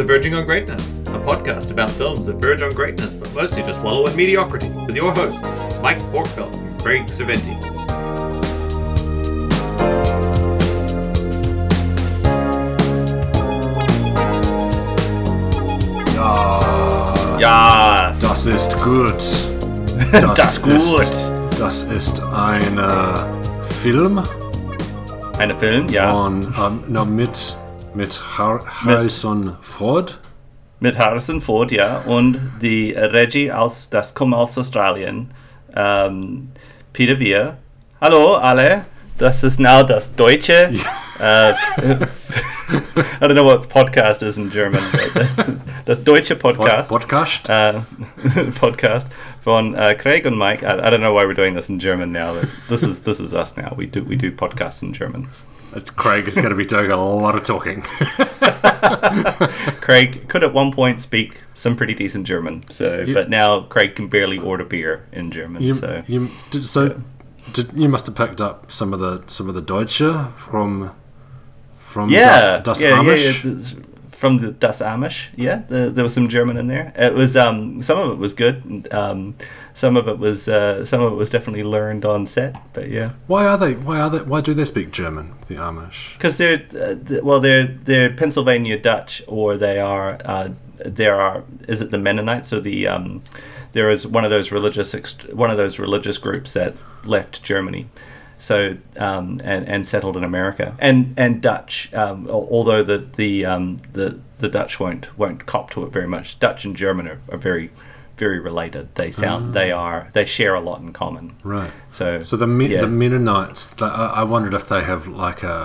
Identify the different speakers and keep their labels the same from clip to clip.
Speaker 1: to Verging on Greatness, a podcast about films that verge on greatness but mostly just wallow in mediocrity, with your hosts, Mike Borkfeld and Craig Saventi.
Speaker 2: Ja, das ist gut.
Speaker 1: Das gut.
Speaker 2: Ist, das ist ein Film
Speaker 1: Eine Film, ja.
Speaker 2: von, ähm, na, mit, mit Har Harrison Ford.
Speaker 1: Mit Harrison Ford, ja. Und die Regie aus, das kommt aus Australien. Ähm, Peter Weir. Hallo alle. Das ist now das Deutsche. Äh, I don't know what podcast is in German. But das deutsche Podcast.
Speaker 2: Podcast.
Speaker 1: uh, podcast von uh, Craig and Mike. I, I don't know why we're doing this in German now. This is this is us now. We do we do podcasts in German.
Speaker 2: It's- Craig is going to be doing a lot of talking.
Speaker 1: Craig could at one point speak some pretty decent German. So,
Speaker 2: You-
Speaker 1: but now Craig can barely order beer in German.
Speaker 2: You,
Speaker 1: so
Speaker 2: you, did, so did, you must have picked up some of the some of the Deutsche from from
Speaker 1: yeah,
Speaker 2: Das, das
Speaker 1: yeah, yeah,
Speaker 2: Amish.
Speaker 1: yeah, th- From the Das Amish, yeah, the, there was some German in there. It was um, some of it was good. Um, some of it was uh, some of it was definitely learned on set. But yeah,
Speaker 2: Why are they? Why are they? Why do they speak German? The Amish.
Speaker 1: because they're uh, th- well they're they're Pennsylvania Dutch or they are uh, there are is it the Mennonites or the um, there is one of those religious ext- one of those religious groups that left Germany so um, and and settled in America and and Dutch um, although the the um, the the Dutch won't won't cop to it very much Dutch and German are, are very very related they sound they ah. are they share a lot in common
Speaker 2: Right.
Speaker 1: so
Speaker 2: So the Me-
Speaker 1: yeah.
Speaker 2: the Mennonites, th- I I wondered if they have like a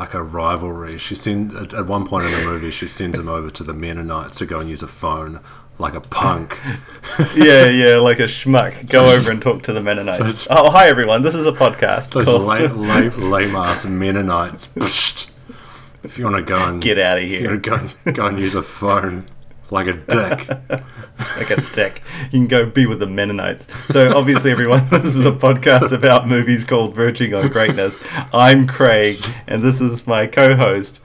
Speaker 2: like a rivalry. She sends at, at one point in the movie, she sends him over to the Mennonites to go and use a phone, like a punk.
Speaker 1: yeah, yeah, like a schmuck. Go over and talk to the Mennonites.
Speaker 2: Those-
Speaker 1: Oh, hi everyone. This is a podcast.
Speaker 2: Those
Speaker 1: Cool.
Speaker 2: lame, lame, lame ass Mennonites. If you want to go and
Speaker 1: Get out of here,
Speaker 2: go go and use a phone like a dick.
Speaker 1: like a dick. You can go be with the Mennonites. So obviously, everyone, this is a podcast about movies called Verging on Greatness. I'm Craig, and this is my co-host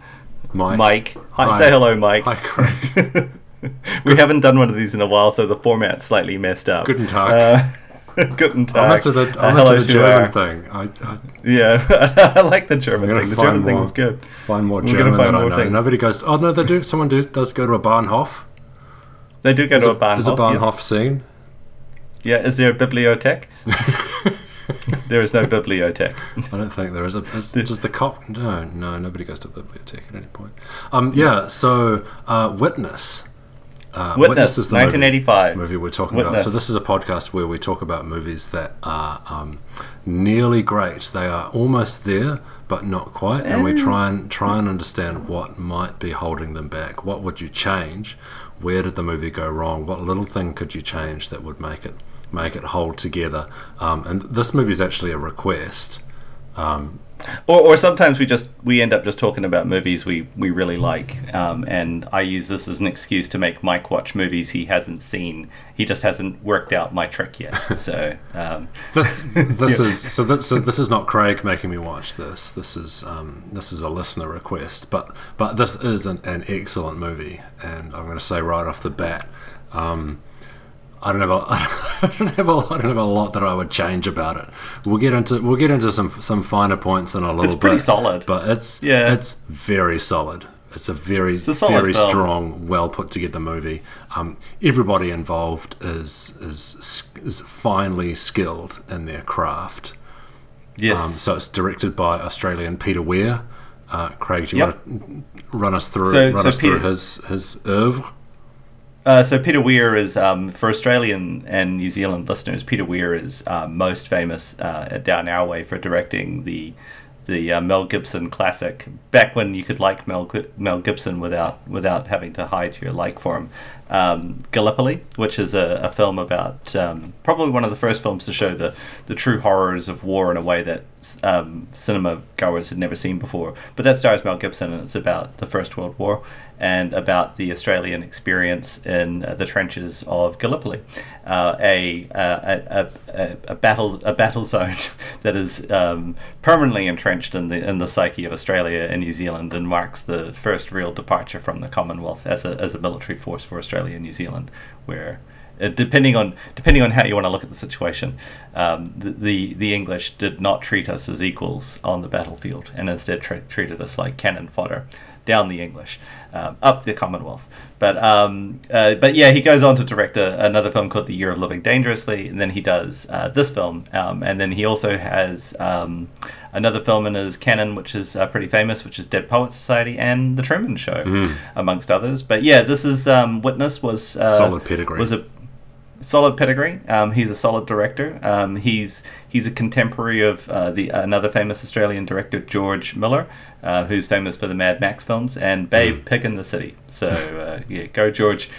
Speaker 2: Mike.
Speaker 1: Mike. Hi,
Speaker 2: Hi.
Speaker 1: say hello, Mike.
Speaker 2: Hi, Craig.
Speaker 1: we haven't done one of these in a while, so the format's slightly messed up.
Speaker 2: Guten Tag.
Speaker 1: Uh, guten Tag.
Speaker 2: I'm into the,
Speaker 1: Uh,
Speaker 2: I'm
Speaker 1: hello
Speaker 2: into the German thing. I, I
Speaker 1: Yeah, I like the German thing. The German thing
Speaker 2: more.
Speaker 1: is good.
Speaker 2: find more German
Speaker 1: find
Speaker 2: that I know. Nobody goes. Oh no, they do. Someone does does go to a Bahnhof.
Speaker 1: They do go
Speaker 2: There's
Speaker 1: to
Speaker 2: a,
Speaker 1: a Bahnhof.
Speaker 2: there's a
Speaker 1: yeah.
Speaker 2: Bahnhof scene.
Speaker 1: Yeah, is there a bibliothèque? there is no bibliothèque.
Speaker 2: I don't think there is a. Is, does the cop? No, no. Nobody goes to the bibliothèque at any point. Um, yeah. So, uh, Witness. Uh,
Speaker 1: Witness,
Speaker 2: is the movie,
Speaker 1: 1985.
Speaker 2: movie we're talking about. So this is a podcast where we talk about movies that are um, nearly great. They are almost there, but not quite, and we try and try and understand what might be holding them back. What would you change? Where did the movie go wrong? What little thing could you change that would make it make it hold together? Um, and this movie is actually a request. Um,
Speaker 1: Or, or sometimes we just we end up just talking about movies we, we really like, um, and I use this as an excuse to make Mike watch movies he hasn't seen. He just hasn't worked out my trick yet. So um,
Speaker 2: This this is so, that, so this is not Craig making me watch this. This is um, this is a listener request, but but this is an, an excellent movie, and I'm going to say right off the bat, um, I don't have a I don't have a I don't have a lot that I would change about it. We'll get into we'll get into some some finer points in a little
Speaker 1: It's pretty
Speaker 2: bit.
Speaker 1: solid.
Speaker 2: but it's
Speaker 1: Yeah.
Speaker 2: it's very solid. It's a very it's
Speaker 1: a solid
Speaker 2: very
Speaker 1: film.
Speaker 2: strong, well put together movie. Um, everybody involved is is is finely skilled in their craft.
Speaker 1: yes,
Speaker 2: Um, so it's directed by Australian Peter Weir. Uh, Craig, do you
Speaker 1: Yep.
Speaker 2: want to run us through
Speaker 1: So-
Speaker 2: run
Speaker 1: so
Speaker 2: us through his his oeuvre?
Speaker 1: Uh, so Peter Weir is um, for Australian and New Zealand listeners. Peter Weir is uh, most famous uh, down our way for directing the the uh, Mel Gibson classic. Back when you could like Mel Mel Gibson without without having to hide your like for him. um, Gallipoli, which is a, a film about um, probably one of the first films to show the, the true horrors of war in a way that um, cinema goers had never seen before. But that stars Mel Gibson, and it's about the First World War and about the Australian experience in uh, the trenches of Gallipoli, uh, a, uh, a, a, a, battle a battle zone that is um, permanently entrenched in the in the psyche of Australia and New Zealand, and marks the first real departure from the Commonwealth as a as a military force for Australia and New Zealand, where uh, depending on depending on how you want to look at the situation, um, the, the, the English did not treat us as equals on the battlefield, and instead tra- treated us like cannon fodder. Down the English, uh, up the Commonwealth. But um, uh, but yeah, he goes on to direct a, another film called The Year of Living Dangerously, and then he does uh, this film, um, and then he also has um, another film in his canon, which is uh, pretty famous, which is Dead Poets Society and The Truman Show,
Speaker 2: Mm.
Speaker 1: amongst others. But yeah, this is um, Witness was uh,
Speaker 2: Solid pedigree.
Speaker 1: Was a solid pedigree. Um, he's a solid director. Um, he's he's a contemporary of uh, the another famous Australian director George Miller, uh, who's famous for the Mad Max films and Babe Pig in the City. So uh, yeah, go George,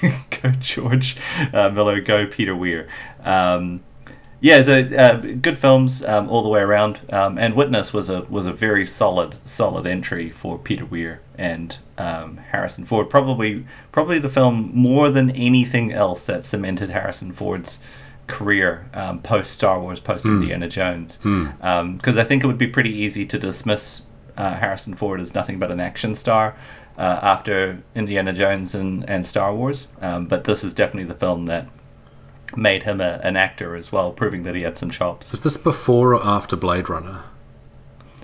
Speaker 1: go George uh, Miller, go Peter Weir. Um, yeah, so uh, good films um, all the way around, um, and Witness was a was a very solid solid entry for Peter Weir and um, Harrison Ford. Probably probably the film more than anything else that cemented Harrison Ford's career um, post Star Wars, post Indiana Jones. Because I think it would be pretty easy to dismiss uh, Harrison Ford as nothing but an action star. Uh, after Indiana Jones and, and Star Wars, um, but this is definitely the film that made him a, an actor as well, proving that he had some chops.
Speaker 2: Is this before or after Blade Runner?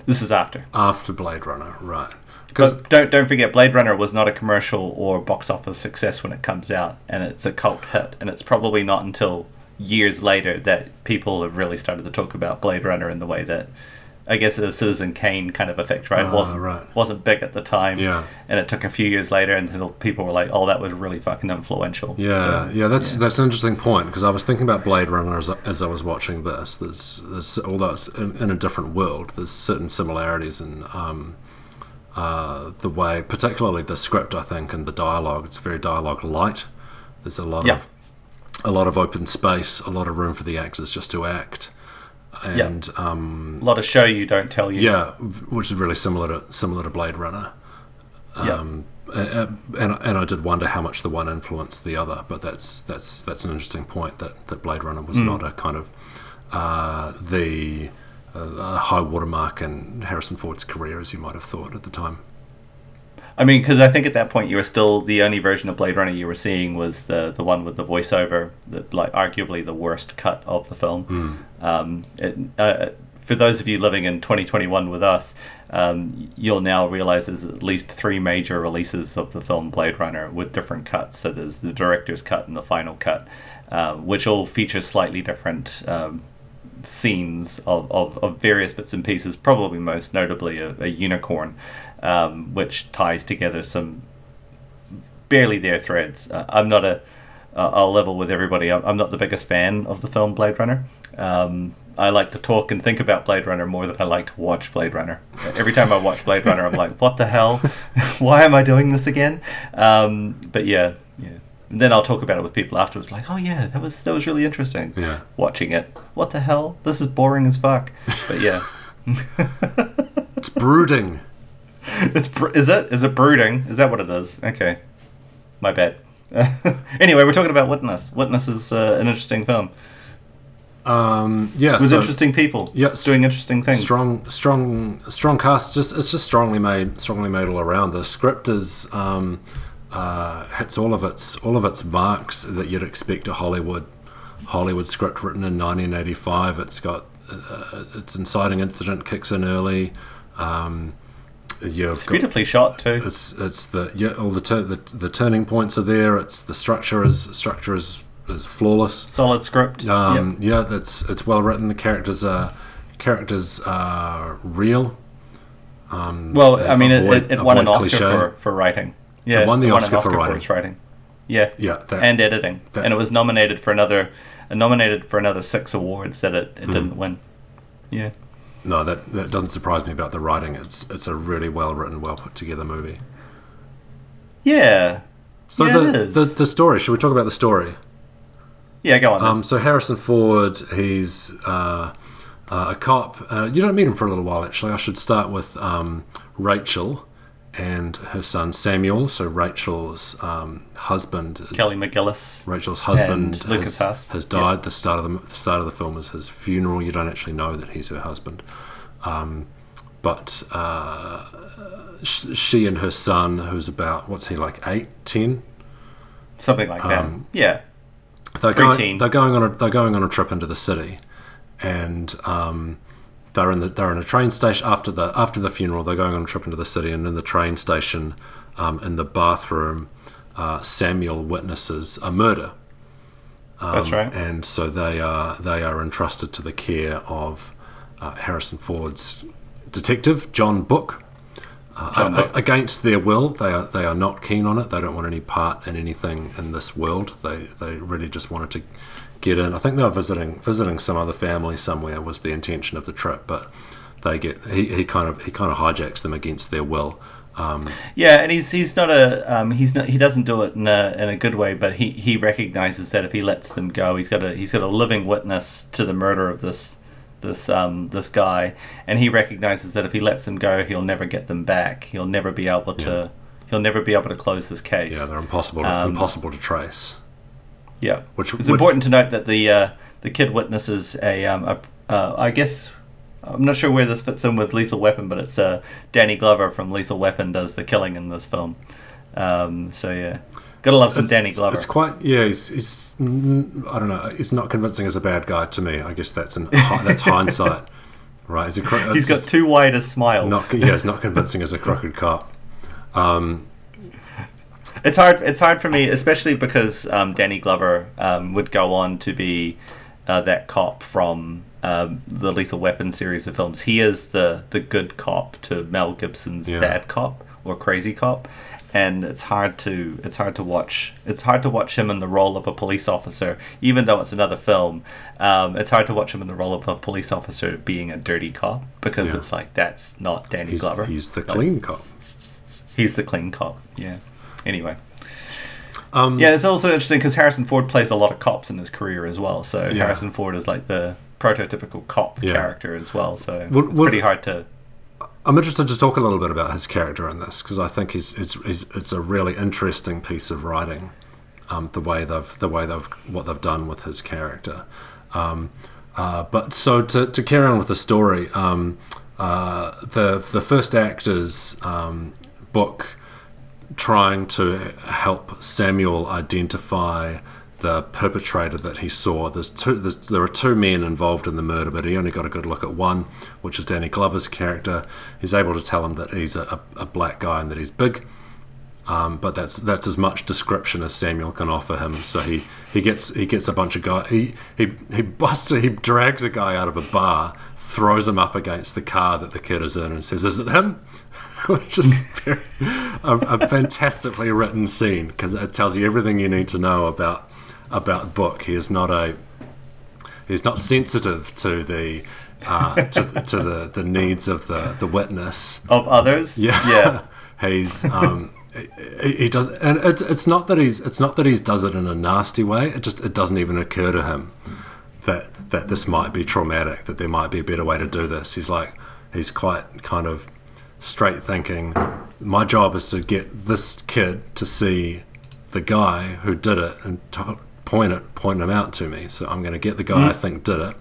Speaker 1: This is after.
Speaker 2: After Blade Runner, right? Because
Speaker 1: But don't don't forget, Blade Runner was not a commercial or box office success when it comes out, and it's a cult hit. And it's probably not until years later that people have really started to talk about Blade Runner in the way that I guess the Citizen Kane kind of effect, right?
Speaker 2: Ah,
Speaker 1: wasn't
Speaker 2: right.
Speaker 1: wasn't big at the time,
Speaker 2: Yeah.
Speaker 1: And it took a few years later until people were like, "Oh, that was really fucking influential."
Speaker 2: Yeah,
Speaker 1: So,
Speaker 2: yeah, that's that's an interesting point because I was thinking about Blade Runner as, as I was watching this. There's, there's although it's in, in a different world, there's certain similarities in um, uh, the way, particularly the script, I think, and the dialogue. It's very dialogue light. There's a lot
Speaker 1: Yeah.
Speaker 2: of a lot of open space, a lot of room for the actors just to act, and um,
Speaker 1: a lot of show you don't tell you.
Speaker 2: yeah, which is really similar to similar to Blade Runner.
Speaker 1: Yeah.
Speaker 2: Um, a- and and I did wonder how much the one influenced the other, but that's that's that's an interesting point that, that Blade Runner was not a kind of uh, the uh, high watermark in Harrison Ford's career as you might have thought at the time.
Speaker 1: I mean, because I think at that point you were still the only version of Blade Runner you were seeing was the the one with the voiceover, that like arguably the worst cut of the film. Um, it, uh, for those of you living in 2021 with us, um, you'll now realize there's at least three major releases of the film Blade Runner with different cuts. So there's the director's cut and the final cut, uh, which all feature slightly different. Um, scenes of, of, of various bits and pieces, probably most notably a, a unicorn, um, which ties together some barely there threads. Uh, I'm not a, I'll level with everybody, I'm, I'm not the biggest fan of the film Blade Runner. Um, I like to talk and think about Blade Runner more than I like to watch Blade Runner. Every time I watch Blade Runner, I'm like, what the hell? Why am I doing this again? Um, but yeah, then I'll talk about it with people afterwards, like, oh yeah, that was that was really interesting.
Speaker 2: Yeah.
Speaker 1: Watching it, what the hell? This is boring as fuck. But yeah,
Speaker 2: It's brooding.
Speaker 1: it's br- is it is it brooding? Is that what it is? Okay, my bad. anyway, we're talking about Witness. Witness is uh, an interesting film
Speaker 2: Um, yeah,
Speaker 1: with
Speaker 2: so
Speaker 1: interesting people.
Speaker 2: Yeah,
Speaker 1: doing interesting things.
Speaker 2: strong, strong, strong cast. Just it's just strongly made, strongly made all around. The script is um, uh, hits all of its all of its marks that you'd expect a Hollywood Hollywood script written in 1985. It's got uh, its inciting incident kicks in early. Um, you've
Speaker 1: It's
Speaker 2: got-
Speaker 1: beautifully shot too.
Speaker 2: it's it's the yeah all the, the the turning points are there. It's the structure is structure is is flawless.
Speaker 1: Solid script.
Speaker 2: Um,
Speaker 1: Yep.
Speaker 2: Yeah, that's it's well written. The characters are characters are real. Um,
Speaker 1: Well, I mean, it,
Speaker 2: avoid-
Speaker 1: it, it won an Oscar for, for writing. Yeah,
Speaker 2: won the
Speaker 1: it
Speaker 2: Oscar
Speaker 1: an
Speaker 2: for
Speaker 1: Oscar
Speaker 2: writing.
Speaker 1: its writing. Yeah,
Speaker 2: Yeah, that,
Speaker 1: and editing,
Speaker 2: that-
Speaker 1: and it was nominated for another, nominated for another six awards that it, it
Speaker 2: Hmm.
Speaker 1: didn't win. Yeah.
Speaker 2: no, that that doesn't surprise me about the writing. It's it's a really well written, well put together movie.
Speaker 1: Yeah,
Speaker 2: So
Speaker 1: Yeah,
Speaker 2: the, the the story. Should we talk about the story?
Speaker 1: Yeah, go on.
Speaker 2: Um, so Harrison Ford, he's uh, uh, a cop. Uh, you don't meet him for a little while, actually. I should start with um, Rachel and her son Samuel. So Rachel's um, husband,
Speaker 1: Kelly McGillis.
Speaker 2: Rachel's husband,
Speaker 1: And Lucas
Speaker 2: has, has died. The start of the, the start of the film is his funeral. You don't actually know that he's her husband, um, but uh, sh- she and her son, who's about what's he like eight, ten,
Speaker 1: Something like that.
Speaker 2: Um,
Speaker 1: Yeah.
Speaker 2: they're going, they're going on a they're going on a trip into the city, and um, they're in the they're in a train station after the after the funeral. They're going on a trip into the city, and in the train station, um, in the bathroom, uh, Samuel witnesses a murder.
Speaker 1: That's right.
Speaker 2: and so they are they are entrusted to the care of uh, Harrison Ford's detective John Book. Uh,
Speaker 1: John Book.
Speaker 2: against their will, they are they are not keen on it. They don't want any part in anything in this world. They they really just wanted to get in. I think they were visiting visiting some other family somewhere was the intention of the trip, but they get he, he kind of he kind of hijacks them against their will. Um,
Speaker 1: Yeah, and he's he's not a um, he's not he doesn't do it in a in a good way, but he, he recognizes that if he lets them go, he's got a he's got a living witness to the murder of this this um this guy, and he recognizes that if he lets them go, he'll never get them back. He'll never be able to he'll never be able to close this case.
Speaker 2: yeah, they're impossible to,
Speaker 1: Um,
Speaker 2: impossible to trace.
Speaker 1: Yeah,
Speaker 2: Which
Speaker 1: it's
Speaker 2: would-
Speaker 1: important to note that the uh, the kid witnesses a, um, a uh, I guess I'm not sure where this fits in with Lethal Weapon, but it's uh, Danny Glover from Lethal Weapon does the killing in this film. Um, so yeah, gotta love some Danny Glover.
Speaker 2: It's quite yeah. He's, he's mm, I don't know. He's not convincing as a bad guy to me. I guess that's an that's hindsight, right? He's, a, cro-
Speaker 1: He's got too wide a smile.
Speaker 2: not yeah. He's not convincing as a crooked cop. Um,
Speaker 1: It's hard. It's hard for me, especially because um, Danny Glover um, would go on to be uh, that cop from um, the Lethal Weapon series of films. He is the the good cop to Mel Gibson's
Speaker 2: Yeah.
Speaker 1: bad cop or crazy cop, and it's hard to it's hard to watch. It's hard to watch him in the role of a police officer, even though it's another film. Um, it's hard to watch him in the role of a police officer being a dirty cop because
Speaker 2: Yeah.
Speaker 1: it's like that's not Danny
Speaker 2: he's,
Speaker 1: Glover.
Speaker 2: he's the
Speaker 1: Like,
Speaker 2: clean cop.
Speaker 1: He's the clean cop. Yeah. Anyway.
Speaker 2: Um,
Speaker 1: Yeah, it's also interesting because Harrison Ford plays a lot of cops in his career as well. So
Speaker 2: Yeah.
Speaker 1: Harrison Ford is like the prototypical cop
Speaker 2: Yeah.
Speaker 1: character as well. So
Speaker 2: Would-
Speaker 1: it's
Speaker 2: would-
Speaker 1: pretty hard to.
Speaker 2: I'm interested to talk a little bit about his character in this because I think he's, he's, he's, it's a really interesting piece of writing. Um, the way they've the way they've what they've done with his character. Um, uh, but so to, to carry on with the story, um, uh, the the first act is um, book trying to help Samuel identify the perpetrator that he saw. There's two. There's, there are two men involved in the murder, but he only got a good look at one, which is Danny Glover's character. He's able to tell him that he's a, a, black guy and that he's big. Um, but that's that's as much description as Samuel can offer him. So he, he gets he gets a bunch of guy he he he busts he drags a guy out of a bar, throws him up against the car that the kid is in, and says, "Is it him?" Which is very, a, a fantastically written scene because it tells you everything you need to know about about Book. He is not a he's not sensitive to the uh, to, to the, the needs of the, the witness.
Speaker 1: Of others,
Speaker 2: Yeah,
Speaker 1: yeah,
Speaker 2: he's um, he, he does, and it's it's not that he's it's not that he does it in a nasty way. It just it doesn't even occur to him that that this might be traumatic. That there might be a better way to do this. He's like he's quite kind of straight thinking. My job is to get this kid to see the guy who did it and to point it point him out to me. So I'm going to get the guy I think did it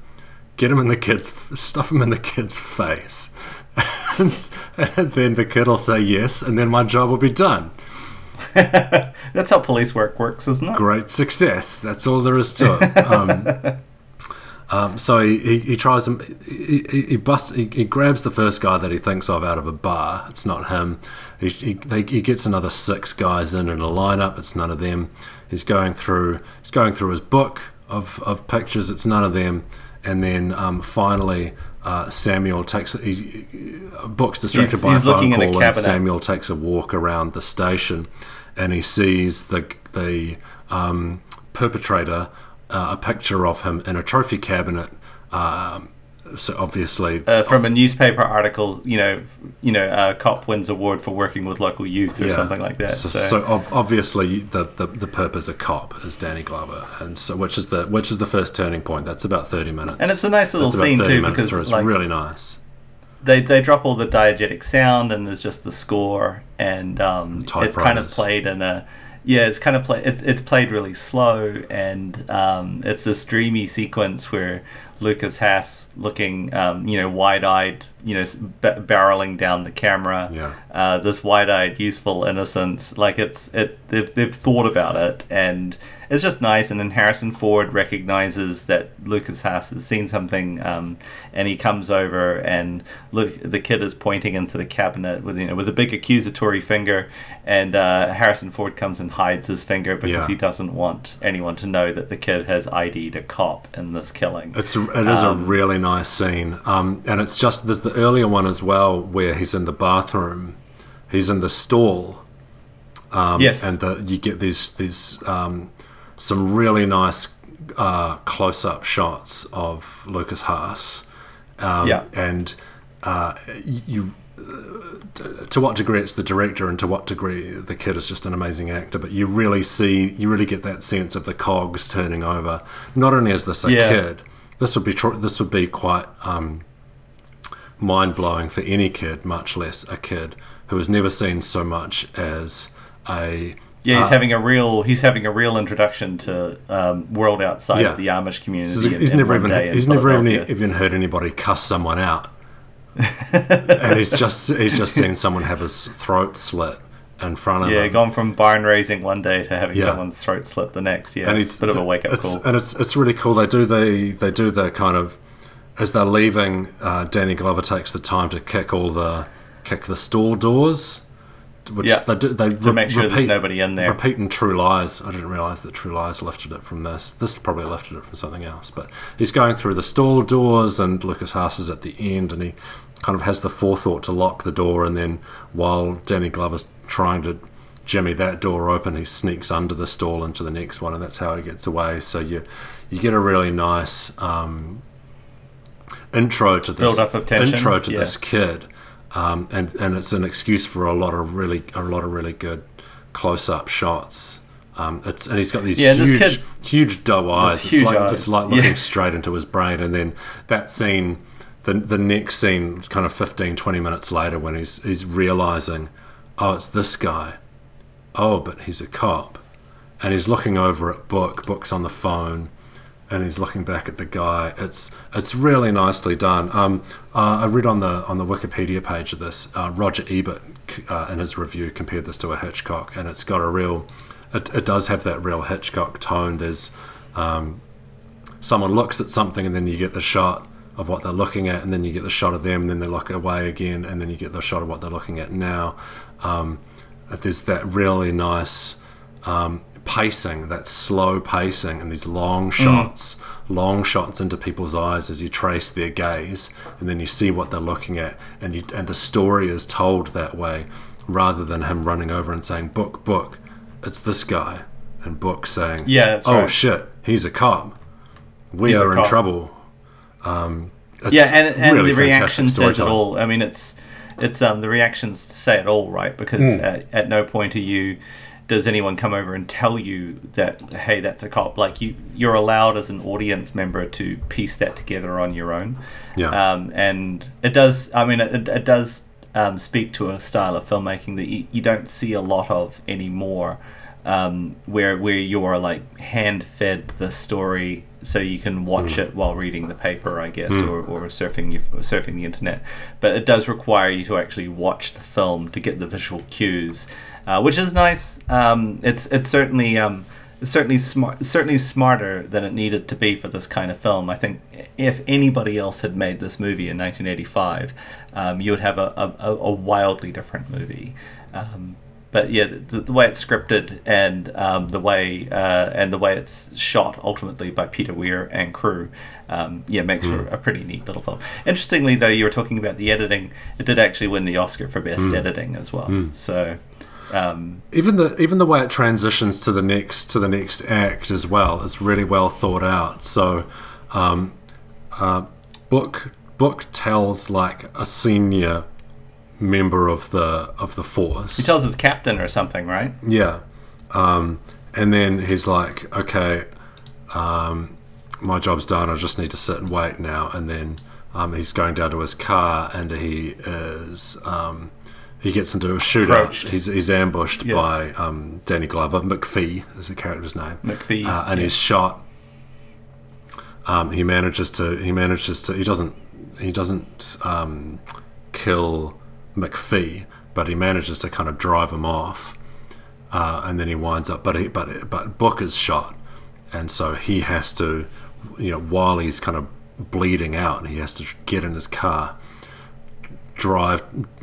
Speaker 2: get him in the kid's stuff him in the kid's face and, and then the kid will say yes and then my job will be done
Speaker 1: that's how police work works, isn't it?
Speaker 2: great success that's all there is to it um, um, so he, he, tries him he, he, busts he, he grabs the first guy that he thinks of out of a bar. It's not him. He, he, they, he gets another six guys in in a lineup. It's none of them. He's going through he's going through his book of, of pictures. It's none of them. And then um, finally uh, Samuel takes he, book's distracted
Speaker 1: He's-
Speaker 2: by
Speaker 1: he's
Speaker 2: a phone
Speaker 1: looking in a
Speaker 2: call and. Samuel takes a walk around the station and he sees the the um, perpetrator uh, a picture of him in a trophy cabinet um, so obviously
Speaker 1: uh, from a newspaper article, you know, you know, a cop wins award for working with local youth or
Speaker 2: Yeah.
Speaker 1: something like that.
Speaker 2: So,
Speaker 1: So,
Speaker 2: so ob- obviously the, the the purpose of cop is Danny Glover, and so which is the which is the first turning point. That's about thirty minutes,
Speaker 1: and it's a nice little scene
Speaker 2: 30
Speaker 1: too because
Speaker 2: through. it's
Speaker 1: like
Speaker 2: really nice.
Speaker 1: they they drop all the diegetic sound and there's just the score and um, it's kind of played in a yeah it's kind of play it's, it's played really slow and um, it's this dreamy sequence where Lukas Haas looking um, you know wide-eyed you know ba- barreling down the camera
Speaker 2: Yeah.
Speaker 1: uh, this wide-eyed useful innocence like it's it they've, they've thought about it and it's just nice and then Harrison Ford recognizes that Lukas Haas has seen something um, and he comes over and look the kid is pointing into the cabinet with you know with a big accusatory finger and uh, Harrison Ford comes and hides his finger because
Speaker 2: Yeah.
Speaker 1: he doesn't want anyone to know that the kid has ID'd a cop in this killing
Speaker 2: It's it is a really nice scene, um, and it's just there's the earlier one as well where he's in the bathroom, he's in the stall, um,
Speaker 1: Yes.
Speaker 2: and the, you get these these um, some really nice uh, close up shots of Lukas Haas, um,
Speaker 1: Yeah.
Speaker 2: and uh, you. uh, To what degree it's the director, and to what degree the kid is just an amazing actor, but you really see, you really get that sense of the cogs turning over. Not only is this a
Speaker 1: Yeah.
Speaker 2: kid, this would be tr- this would be quite um, mind blowing for any kid, much less a kid who has never seen so much as a
Speaker 1: yeah he's
Speaker 2: uh,
Speaker 1: having a real he's having a real introduction to um, world outside
Speaker 2: Yeah.
Speaker 1: of the Amish community
Speaker 2: He's, he's
Speaker 1: in
Speaker 2: never
Speaker 1: one
Speaker 2: even he's never even, even heard anybody cuss someone out, and he's just he's just seen someone have his throat slit in front of him.
Speaker 1: Yeah,
Speaker 2: him.
Speaker 1: gone from barn raising one day to having
Speaker 2: Yeah.
Speaker 1: someone's throat slit the next. Yeah,
Speaker 2: and
Speaker 1: it's a bit of a wake up call.
Speaker 2: and it's it's really cool. They do the they do the kind of as they're leaving. Uh, Danny Glover takes the time to kick all the kick the stall doors, which
Speaker 1: Yeah,
Speaker 2: they do they
Speaker 1: to make sure there's nobody in there.
Speaker 2: Repeating True Lies. I didn't realize that True Lies lifted it from this. This probably lifted it from something else. But he's going through the stall doors, and Lukas Haas is at the end, and he kind of has the forethought to lock the door, and then while Danny Glover's trying to jimmy that door open, he sneaks under the stall into the next one, and that's how he gets away. So you you get a really nice um, intro to this
Speaker 1: Build-up of tension,
Speaker 2: intro to
Speaker 1: yeah.
Speaker 2: this kid, um, and and it's an excuse for a lot of really a lot of really good close up shots. Um, it's and he's got these
Speaker 1: Yeah,
Speaker 2: huge
Speaker 1: kid-
Speaker 2: huge doe eyes. It's
Speaker 1: huge
Speaker 2: like
Speaker 1: eyes.
Speaker 2: it's like looking
Speaker 1: Yeah.
Speaker 2: straight into his brain, and then that scene. The, the next scene, kind of 15, 20 minutes later, when he's he's realizing, oh, it's this guy. Oh, but he's a cop, and he's looking over at Book. Book's on the phone, and he's looking back at the guy. It's it's really nicely done. Um, uh, I read on the on the Wikipedia page of this, uh, Roger Ebert uh, in his review compared this to a Hitchcock, and it's got a real. It, it does have that real Hitchcock tone. There's um, someone looks at something, and then you get the shot of what they're looking at, and then you get the shot of them, and then they look away again, and then you get the shot of what they're looking at now. Um, there's that really nice um, pacing, that slow pacing, and these long shots, long shots into people's eyes as you trace their gaze, and then you see what they're looking at, and you and the story is told that way, rather than him running over and saying, "Book, book, it's this guy," and Book saying,
Speaker 1: Yeah,
Speaker 2: "Oh
Speaker 1: right.
Speaker 2: shit, he's a cop. We
Speaker 1: He's
Speaker 2: are in
Speaker 1: cop."
Speaker 2: trouble." Um,
Speaker 1: yeah, and, and
Speaker 2: really
Speaker 1: the reaction says it all. I mean, it's it's um the reactions say it all, right? Because
Speaker 2: Hmm.
Speaker 1: at, at no point are you does anyone come over and tell you that hey, that's a cop. Like you, you're allowed as an audience member to piece that together on your own.
Speaker 2: Yeah.
Speaker 1: Um, and it does. I mean, it, it does um, speak to a style of filmmaking that you, you don't see a lot of anymore. Um, where where you're like hand fed the story so you can watch
Speaker 2: Hmm.
Speaker 1: it while reading the paper, I guess, or, or surfing your, or surfing the internet. But it does require you to actually watch the film to get the visual cues, uh, which is nice. Um, it's it's certainly um, it's certainly smart, certainly smarter than it needed to be for this kind of film. I think if anybody else had made this movie in 1985, um, you would have a, a, a wildly different movie. Um, but yeah, the, the way it's scripted and um, the way uh, and the way it's shot ultimately by Peter Weir and crew, um, yeah, makes for a pretty neat little film. Interestingly, though, you were talking about the editing. It did actually win the Oscar for best editing as well. So. Um,
Speaker 2: even the even the way it transitions to the next to the next act as well is really well thought out. So, um, uh, Book Book tells like a senior member of the of the force.
Speaker 1: He tells his captain or something, right?
Speaker 2: Yeah. Um, and then he's like, okay, um, my job's done. I just need to sit and wait now. And then um, he's going down to his car and he is. Um, he gets into a shootout. He's, he's ambushed
Speaker 1: Yeah.
Speaker 2: by um, Danny Glover. McFee is the character's name.
Speaker 1: McFee,
Speaker 2: Uh, and
Speaker 1: yeah.
Speaker 2: he's shot. Um, he manages to. He manages to. He doesn't. He doesn't um, kill McFee, but he manages to kind of drive him off uh, and then he winds up. But he, but but Book is shot, and so he has to, you know, while he's kind of bleeding out, he has to get in his car, drive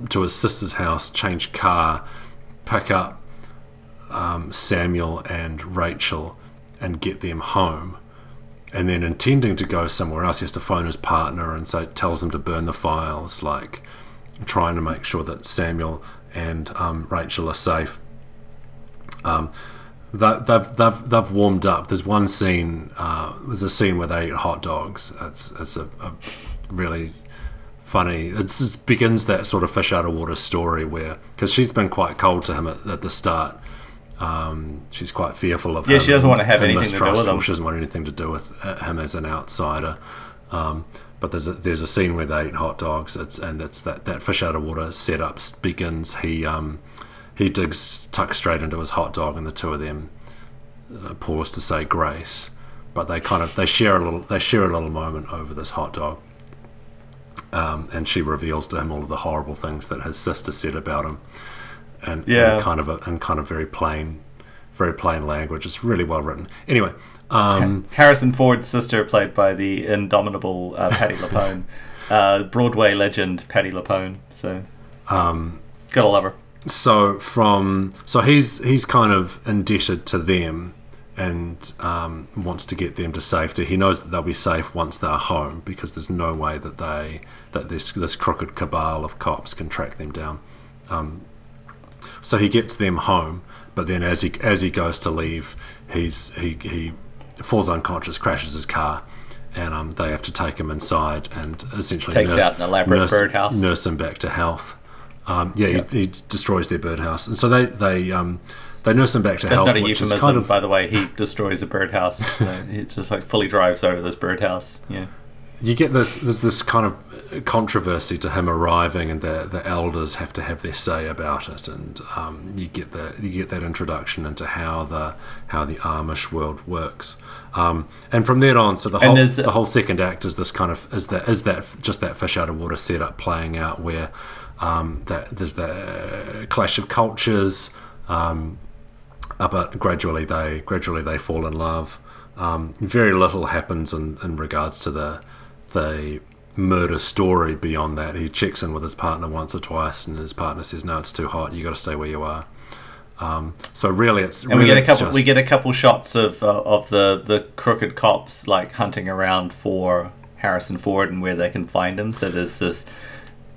Speaker 2: to his sister's house, change car, pick up um, Samuel and Rachel, and get them home. And then intending to go somewhere else, he has to phone his partner and so tells him to burn the files, like trying to make sure that Samuel and um, Rachel are safe um, they've, they've, they've warmed up. There's one scene, uh, there's a scene where they eat hot dogs. It's, it's a, a really funny, it begins that sort of fish out of water story where, because she's been quite cold to him at, at the start. Um, she's quite fearful of
Speaker 1: Yeah,
Speaker 2: him.
Speaker 1: she doesn't want to have anything to do with him.
Speaker 2: She doesn't want anything to do with uh, him as an outsider. Um, but there's a, there's a scene where they eat hot dogs. It's and it's that, that fish out of water setup begins. He um, he digs tucks straight into his hot dog, and the two of them uh, pause to say grace. But they kind of they share a little they share a little moment over this hot dog. Um, and she reveals to him all of the horrible things that his sister said about him, and,
Speaker 1: Yeah.
Speaker 2: and kind of a, and kind of very plain, very plain language. It's really well written. Anyway, um,
Speaker 1: Harrison Ford's sister, played by the indomitable uh, Patti LuPone, uh, Broadway legend Patti LuPone. So,
Speaker 2: um,
Speaker 1: gotta love her.
Speaker 2: so from so he's he's kind of indebted to them and um, wants to get them to safety. He knows that they'll be safe once they're home because there's no way that they that this this crooked cabal of cops can track them down. Um, so he gets them home, but then as he as he goes to leave, he's he he falls unconscious, crashes his car. And um, they have to take him inside and essentially
Speaker 1: Takes
Speaker 2: nurse,
Speaker 1: out an elaborate
Speaker 2: nurse,
Speaker 1: birdhouse.
Speaker 2: nurse him back to health. Um, yeah, He, he destroys their birdhouse, and so they they um, they nurse him back to
Speaker 1: That's
Speaker 2: health,
Speaker 1: not a
Speaker 2: which
Speaker 1: euphemism,
Speaker 2: kind of
Speaker 1: by the way. He destroys a birdhouse. He just like fully drives over this birdhouse. Yeah.
Speaker 2: you get this there's this kind of controversy to him arriving, and the the elders have to have their say about it, and um, you get the you get that introduction into how the how the Amish world works, um, and from then on, so the whole the whole second act is this kind of is that is that just that fish out of water setup playing out where um, that there's the clash of cultures. Um, uh, but gradually they gradually they fall in love. Um, very little happens in, in regards to the the murder story beyond that. He checks in with his partner once or twice, and his partner says, "No, it's too hot. You got to stay where you are." Um, so really, it's
Speaker 1: And
Speaker 2: really
Speaker 1: we get a couple.
Speaker 2: just-
Speaker 1: We get a couple shots of uh, of the the crooked cops like hunting around for Harrison Ford and where they can find him. So there's this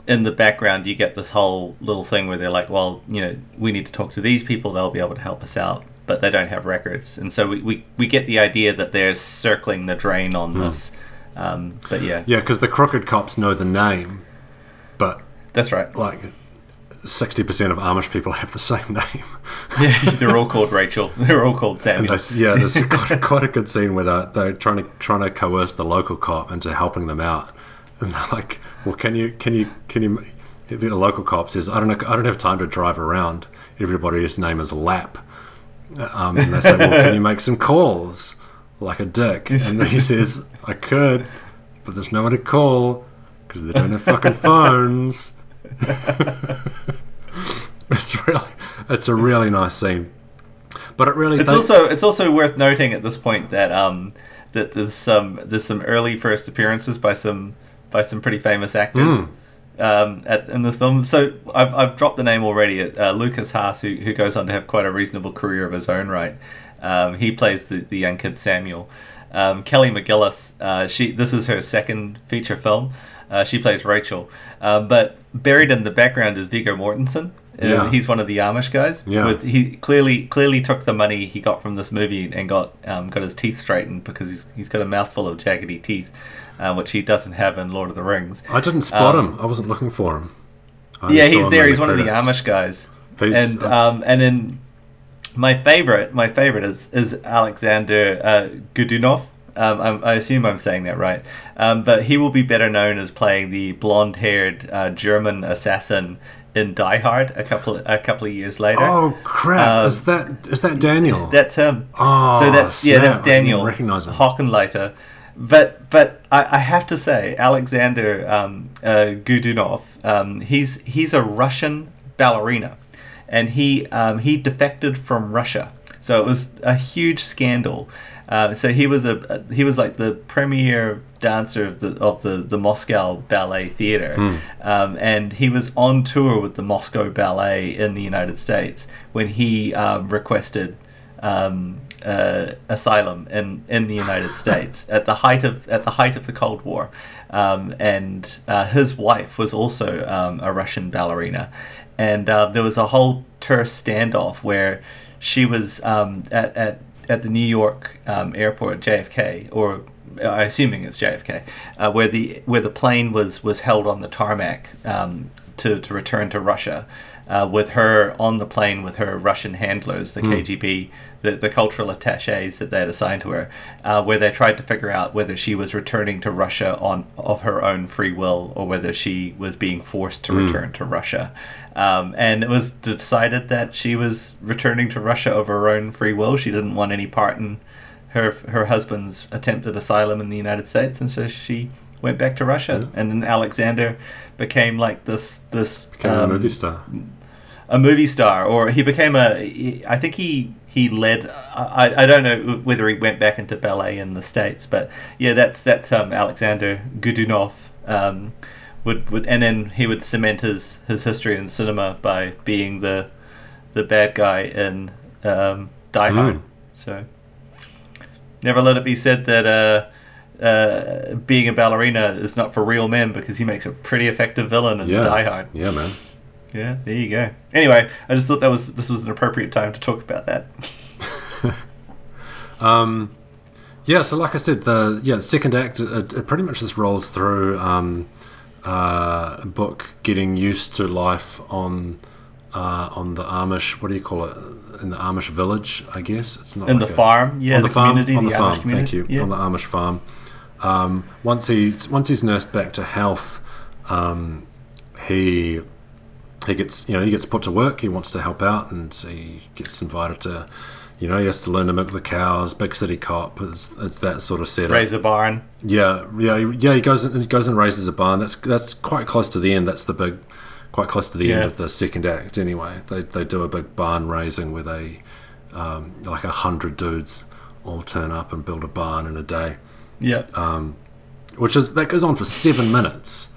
Speaker 1: in the background. You get this whole little thing where they're like, well, you know, we need to talk to these people. They'll be able to help us out, but they don't have records. And so we we, we get the idea that they're circling the drain on this. Um, but yeah,
Speaker 2: yeah, because the crooked cops know the name, but
Speaker 1: that's right.
Speaker 2: like sixty percent of Amish people have the same name.
Speaker 1: Yeah, they're all called Rachel. They're all called Samuel.
Speaker 2: there's, yeah, there's quite, a- quite a good scene where they're, they're trying to trying to coerce the local cop into helping them out, and they're like, "Well, can you can you can you?" The local cop says, "I don't know, I don't have time to drive around. Everybody's name is Lapp." Um, and they say, "Well, can you make some calls like a dick?" And he says, "I could, but there's no one to call because they don't have fucking phones." it's really, it's a really nice scene. But it really
Speaker 1: It's
Speaker 2: they-
Speaker 1: also it's also worth noting at this point that um that there's some there's some early first appearances by some by some pretty famous actors um at, in this film. So I've, I've dropped the name already. Uh, Lukas Haas, who who goes on to have quite a reasonable career of his own right. Um, he plays the, the young kid Samuel. Um, Kelly McGillis, uh, she this is her second feature film. Uh, she plays Rachel, um, but buried in the background is Viggo Mortensen. Uh,
Speaker 2: Yeah.
Speaker 1: He's one of the Amish guys.
Speaker 2: Yeah.
Speaker 1: With, he clearly clearly took the money he got from this movie and got um, got his teeth straightened because he's he's got a mouthful of jaggedy teeth, uh, which he doesn't have in Lord of the Rings.
Speaker 2: I didn't spot
Speaker 1: Um,
Speaker 2: him. I wasn't looking for him. I
Speaker 1: yeah, he's there. He's one of the. Amish guys.
Speaker 2: He's,
Speaker 1: and
Speaker 2: uh,
Speaker 1: um, and then my favorite, my favorite is is Alexander uh, Godunov. Um, I assume I'm saying that right, um, but he will be better known as playing the blonde-haired uh, German assassin in Die Hard a couple a couple of years later.
Speaker 2: oh crap!
Speaker 1: um,
Speaker 2: is that is that Daniel?
Speaker 1: That's him.
Speaker 2: Oh,
Speaker 1: so that's yeah, that's Daniel
Speaker 2: recognise him.
Speaker 1: Hochleitner. But but I, I have to say, Alexander um, uh, Godunov, um, he's he's a Russian ballerina, and he um, he defected from Russia. So it was a huge scandal. Uh, so he was a he was like the premier dancer of the of the, the Moscow Ballet Theater,
Speaker 2: Hmm.
Speaker 1: um, and he was on tour with the Moscow Ballet in the United States when he um, requested um, uh, asylum in, in the United States at the height of at the height of the Cold War, um, and uh, his wife was also um, a Russian ballerina, and uh, there was a whole terse standoff where she was um, at, at at the New York um, airport JFK or I assuming it's JFK, uh, where the where the plane was was held on the tarmac um, to to return to Russia, uh, with her on the plane with her Russian handlers, the KGB, the the cultural attaches that they had assigned to her, uh, where they tried to figure out whether she was returning to Russia on of her own free will or whether she was being forced to return to Russia. Um, and it was decided that she was returning to Russia of her own free will. She didn't want any part in her her husband's attempted asylum in the United States, and so she went back to Russia. And then Alexander became like this this
Speaker 2: Became a
Speaker 1: um,
Speaker 2: movie star.
Speaker 1: a movie star, or he became a. I think he he led. I, I don't know whether he went back into ballet in the states, but yeah, that's that's um, Alexander Godunov. Um, would, would and then he would cement his, his history in cinema by being the the bad guy in um, Die Hard.
Speaker 2: Mm.
Speaker 1: So never let it be said that uh, uh, being a ballerina is not for real men because he makes a pretty effective villain in
Speaker 2: Yeah.
Speaker 1: Die Hard.
Speaker 2: Yeah, man.
Speaker 1: Yeah, there you go. Anyway, I just thought that was this was an appropriate time to talk about that.
Speaker 2: Um, yeah, so like I said, the yeah second act it, it pretty much just rolls through um, uh, Book getting used to life on uh, on the Amish. What do you call it? In the Amish village, I guess it's not
Speaker 1: In
Speaker 2: like
Speaker 1: the
Speaker 2: a-
Speaker 1: farm, yeah,
Speaker 2: on
Speaker 1: the,
Speaker 2: the, farm,
Speaker 1: community,
Speaker 2: on the,
Speaker 1: the,
Speaker 2: farm.
Speaker 1: Amish community.
Speaker 2: Thank you.
Speaker 1: Yeah.
Speaker 2: On the Amish farm. Um, once he's once he's nursed back to health, um, he he gets you know he gets put to work. He wants to help out, and he gets invited to. You know, he has to learn to milk the cows. Big city cop. It's, it's that sort of setup.
Speaker 1: Raise a barn.
Speaker 2: Yeah, yeah, he- yeah. He goes and he goes and raises a barn. That's that's quite close to the end. That's the big, quite close to the end of the second act. Anyway, they they do a big barn raising where they, um, like a hundred dudes, all turn up and build a barn in a day,
Speaker 1: Yeah,
Speaker 2: which is that goes on for seven minutes.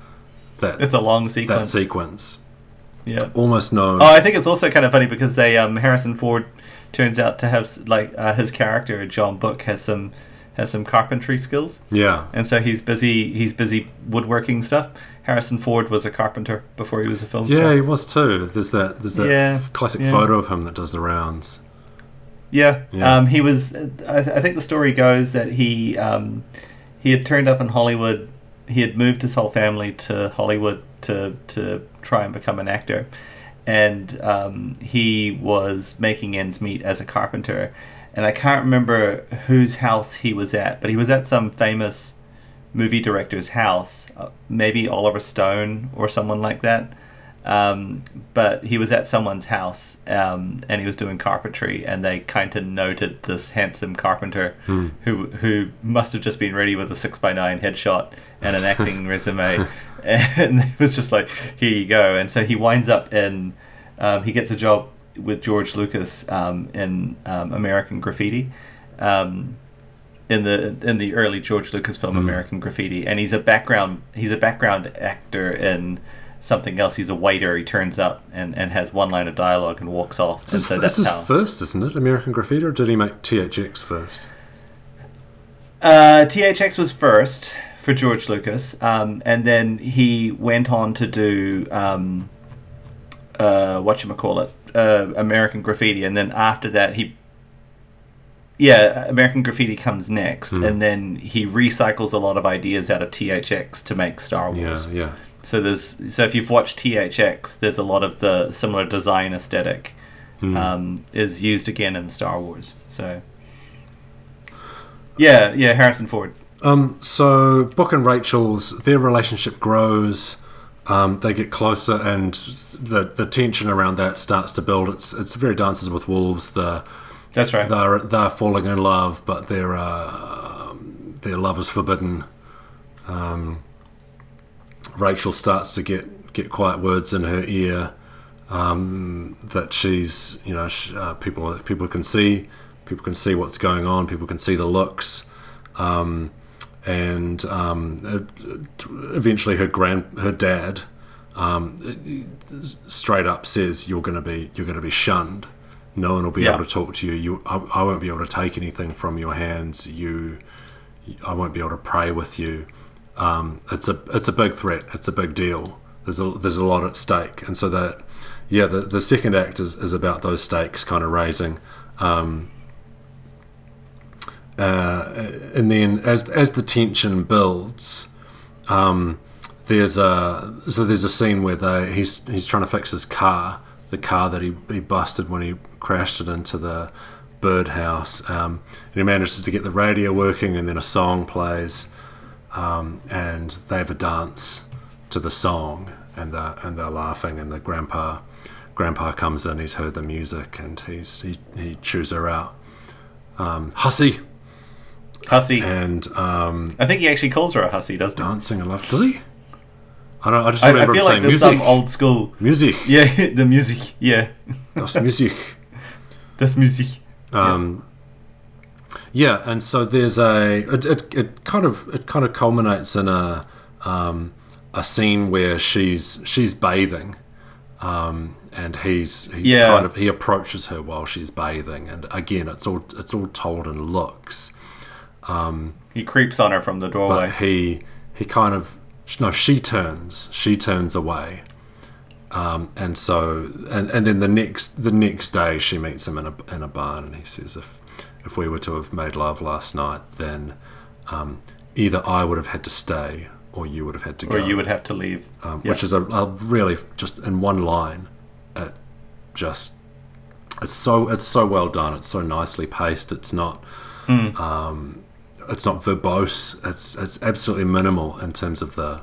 Speaker 2: That
Speaker 1: it's a long sequence.
Speaker 2: that
Speaker 1: sequence. Yeah.
Speaker 2: almost no.
Speaker 1: Oh, I think it's also kind of funny because they um, Harrison Ford turns out to have like uh, his character John Book has some has some carpentry skills,
Speaker 2: yeah,
Speaker 1: and so he's busy he's busy woodworking stuff. Harrison Ford was a carpenter before he was a film star.
Speaker 2: yeah,
Speaker 1: star.
Speaker 2: he was too. There's that there's that
Speaker 1: Yeah,
Speaker 2: f- classic
Speaker 1: yeah.
Speaker 2: photo of him that does the rounds.
Speaker 1: Yeah,
Speaker 2: Yeah.
Speaker 1: Um, he was. I, I think the story goes that he um, he had turned up in Hollywood. He had moved his whole family to Hollywood to to try and become an actor, and um, he was making ends meet as a carpenter. And I can't remember whose house he was at, but he was at some famous movie director's house, uh, maybe Oliver Stone or someone like that. Um, but he was at someone's house um, and he was doing carpentry, and they kind of noted this handsome carpenter who who must have just been ready with a six by nine headshot and an acting resume, and it was just like, here you go. And so he winds up in, um, he gets a job with George Lucas um, in um, American Graffiti. Um, in the in the early George Lucas film American Graffiti, and he's a background he's a background actor in something else. He's a waiter. He turns up and, and has one line of dialogue and walks off.
Speaker 2: It's his,
Speaker 1: so
Speaker 2: that's
Speaker 1: that's
Speaker 2: his
Speaker 1: how.
Speaker 2: first, isn't it? American Graffiti, or did he make THX first?
Speaker 1: Uh, THX was first for George Lucas, um, and then he went on to do um, uh, what you call it, uh, American Graffiti, and then after that he. Yeah, American Graffiti comes next,
Speaker 2: Hmm.
Speaker 1: and then he recycles a lot of ideas out of THX to make Star Wars. yeah.
Speaker 2: yeah.
Speaker 1: So there's so if you've watched THX, there's a lot of the similar design aesthetic
Speaker 2: Hmm.
Speaker 1: um, is used again in Star Wars. So yeah, yeah, Harrison Ford.
Speaker 2: Um, so Book and Rachel's their relationship grows. Um, they get closer, and the the tension around that starts to build. It's it's very Dances with Wolves. The
Speaker 1: That's right.
Speaker 2: they're they're falling in love, but their uh, their love is forbidden. Um, Rachel starts to get get quiet words in her ear um, that she's you know sh- uh, people people can see people can see what's going on. People can see the looks. Um, and um, uh, eventually, her grand her dad um, straight up says, "You're going to be you're going to be shunned. No one will be
Speaker 1: Yeah.
Speaker 2: able to talk to you. You, I, I won't be able to take anything from your hands. You, I won't be able to pray with you. Um, it's a it's a big threat. It's a big deal. There's a there's a lot at stake, and so that yeah, the the second act is, is about those stakes kind of raising. Um, uh, and then as as the tension builds, um, there's a so there's a scene where they, he's he's trying to fix his car, the car that he, he busted when he crashed it into the birdhouse. Um, and he manages to get the radio working, and then a song plays, um, and they have a dance to the song, and they're, and they're laughing, and the grandpa grandpa comes in, he's heard the music, and he's he, he chews her out. Um, hussy
Speaker 1: Hussy.
Speaker 2: and um,
Speaker 1: I think he actually calls her a hussy, doesn't he?
Speaker 2: dancing and love. Does he? I don't. I just
Speaker 1: I, I
Speaker 2: remember
Speaker 1: feel
Speaker 2: him
Speaker 1: like
Speaker 2: saying
Speaker 1: there's
Speaker 2: music.
Speaker 1: some old school.
Speaker 2: music.
Speaker 1: Yeah, the music. Yeah,
Speaker 2: Das music.
Speaker 1: that's music.
Speaker 2: Um, yeah, and so there's a it, it, it kind of it kind of culminates in a um, a scene where she's she's bathing, um, and he's he
Speaker 1: Yeah.
Speaker 2: kind of he approaches her while she's bathing, and again it's all it's all told in looks,
Speaker 1: He creeps on her from the doorway.
Speaker 2: but he he kind of no she turns she turns away. Um, and so, and, and then the next the next day, she meets him in a in a barn, and he says, "If if we were to have made love last night, then um, either I would have had to stay, or you would have had to
Speaker 1: or
Speaker 2: go."
Speaker 1: you would have to leave.
Speaker 2: um,
Speaker 1: Yeah.
Speaker 2: which is a, a really just in one line, it just it's so it's so well done. It's so nicely paced. It's not
Speaker 1: Hmm.
Speaker 2: It's not verbose. It's it's absolutely minimal in terms of the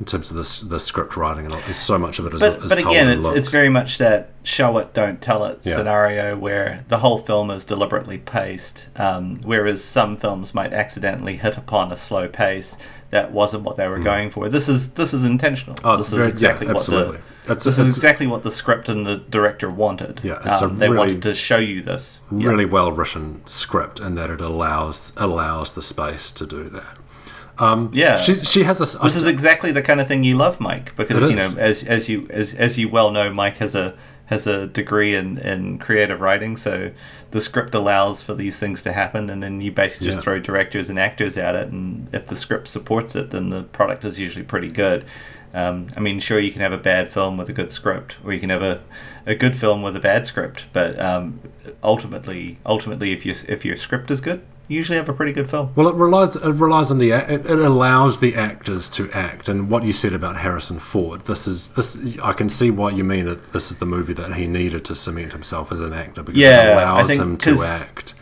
Speaker 2: in terms of the, s- the script writing. And all- there's so much of it is,
Speaker 1: But,
Speaker 2: is
Speaker 1: but again, it's, it's very much that show it, don't tell it
Speaker 2: Yeah.
Speaker 1: scenario where the whole film is deliberately paced, um, whereas some films might accidentally hit upon a slow pace that wasn't what they were going for. This is this is intentional.
Speaker 2: Oh,
Speaker 1: this
Speaker 2: very-
Speaker 1: is exactly
Speaker 2: yeah,
Speaker 1: what
Speaker 2: absolutely.
Speaker 1: the
Speaker 2: It's-
Speaker 1: this is exactly what the script and the director wanted.
Speaker 2: Yeah, it's
Speaker 1: um, they
Speaker 2: really-
Speaker 1: wanted to show you this. Yeah.
Speaker 2: really well written script and that it allows allows the space to do that. Um,
Speaker 1: Yeah.
Speaker 2: she she has a.
Speaker 1: This is exactly the kind of thing you love, Mike, because you know, as as you as as you well know, Mike has a has a degree in, in creative writing, so the script allows for these things to happen, and then you basically just
Speaker 2: Yeah.
Speaker 1: throw directors and actors at it, and if the script supports it, then the product is usually pretty good. Um, I mean, sure, you can have a bad film with a good script, or you can have a, a good film with a bad script, but um, ultimately, ultimately, if your if your script is good, you usually have a pretty good film.
Speaker 2: Well, it relies it relies on the it, it allows the actors to act, and what you said about Harrison Ford. This is this. I can see what you mean. This is the movie that he needed to cement himself as an actor because
Speaker 1: Yeah,
Speaker 2: it allows him to act.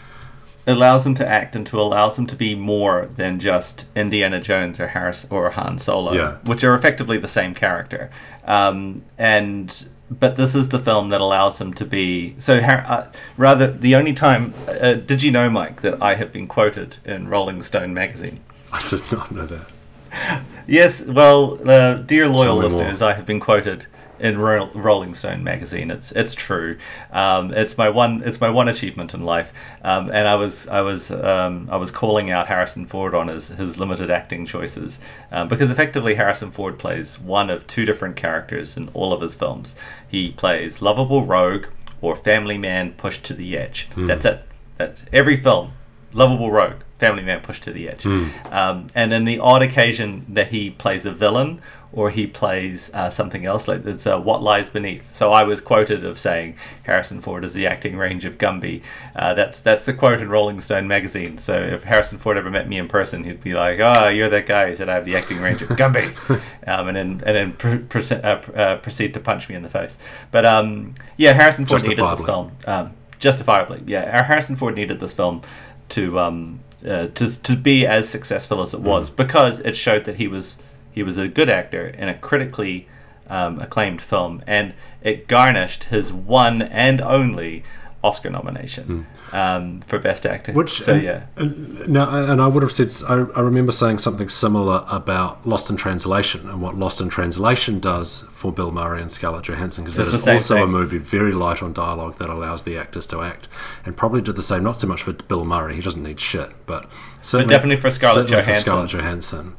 Speaker 1: Allows them to act and to allows them to be more than just Indiana Jones or Harris or Han Solo,
Speaker 2: Yeah.
Speaker 1: which are effectively the same character. Um, and but this is the film that allows them to be so. Uh, rather, the only time uh, did you know, Mike, that I have been quoted in Rolling Stone magazine?
Speaker 2: I did not know that.
Speaker 1: Yes, well, uh, dear loyal
Speaker 2: me more.
Speaker 1: listeners, I have been quoted in Ro- Rolling Stone magazine. It's it's true. Um, it's my one it's my one achievement in life. Um, and I was I was um, I was calling out Harrison Ford on his his limited acting choices um, because effectively Harrison Ford plays one of two different characters in all of his films. He plays lovable rogue or family man pushed to the edge. That's it. That's every film. Lovable rogue, family man pushed to the edge. Um, and in the odd occasion that he plays a villain or he plays uh, something else. Like it's uh, What Lies Beneath. So I was quoted of saying Harrison Ford is the acting range of Gumby. Uh, that's that's the quote in Rolling Stone magazine. So if Harrison Ford ever met me in person, he'd be like, "Oh, you're that guy who said I have the acting range of Gumby," um, and then and then pr- pr- uh, uh, proceed to punch me in the face. But um, yeah, Harrison Ford needed this film. Um, justifiably, yeah, Harrison Ford needed this film to um, uh, to to be as successful as it was mm. because it showed that he was he was a good actor in a critically um, acclaimed film, and it garnished his one and only Oscar nomination mm. um, for Best Actor.
Speaker 2: Which,
Speaker 1: so
Speaker 2: and,
Speaker 1: yeah.
Speaker 2: And, now, and I would have said, I, I, remember saying something similar about Lost in Translation and what Lost in Translation does for Bill Murray and Scarlett Johansson, because that is also thing. a movie very light on dialogue that allows the actors to act, and probably did the same. Not so much for Bill Murray; he doesn't need shit, but certainly,
Speaker 1: but definitely for Scarlett Johansson. For
Speaker 2: Scarlett Johansson,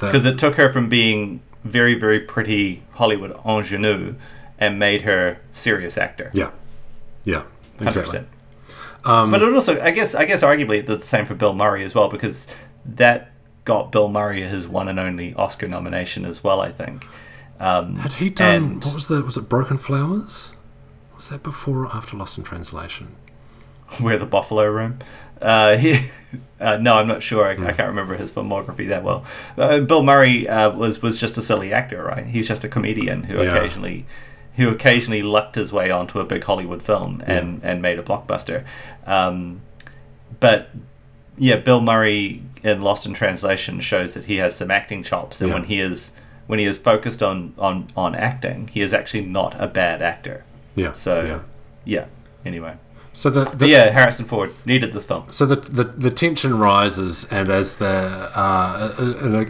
Speaker 1: because it took her from being very, very pretty Hollywood ingenue and made her serious actor.
Speaker 2: Yeah, yeah. Exactly.
Speaker 1: 100%. Um, but it also, I guess, I guess, arguably, the same for Bill Murray as well, because that got Bill Murray his one and only Oscar nomination as well. I think. Um,
Speaker 2: Had he done? What was the? Was it Broken Flowers? Was that before or after Lost in Translation?
Speaker 1: Where the Buffalo Roam? Uh, he, uh, no, I'm not sure. I. I, can't remember his filmography that well. Uh, Bill Murray uh, was was just a silly actor, right? He's just a comedian who yeah. occasionally who occasionally lucked his way onto a big Hollywood film and, yeah. and made a blockbuster. Um, but yeah, Bill Murray in Lost in Translation shows that he has some acting chops, and yeah. when he is when he is focused on, on on acting, he is actually not a bad actor.
Speaker 2: Yeah.
Speaker 1: So yeah. yeah. Anyway.
Speaker 2: So the, the
Speaker 1: yeah, Harrison Ford needed this film.
Speaker 2: So the the, the tension rises, and as the uh,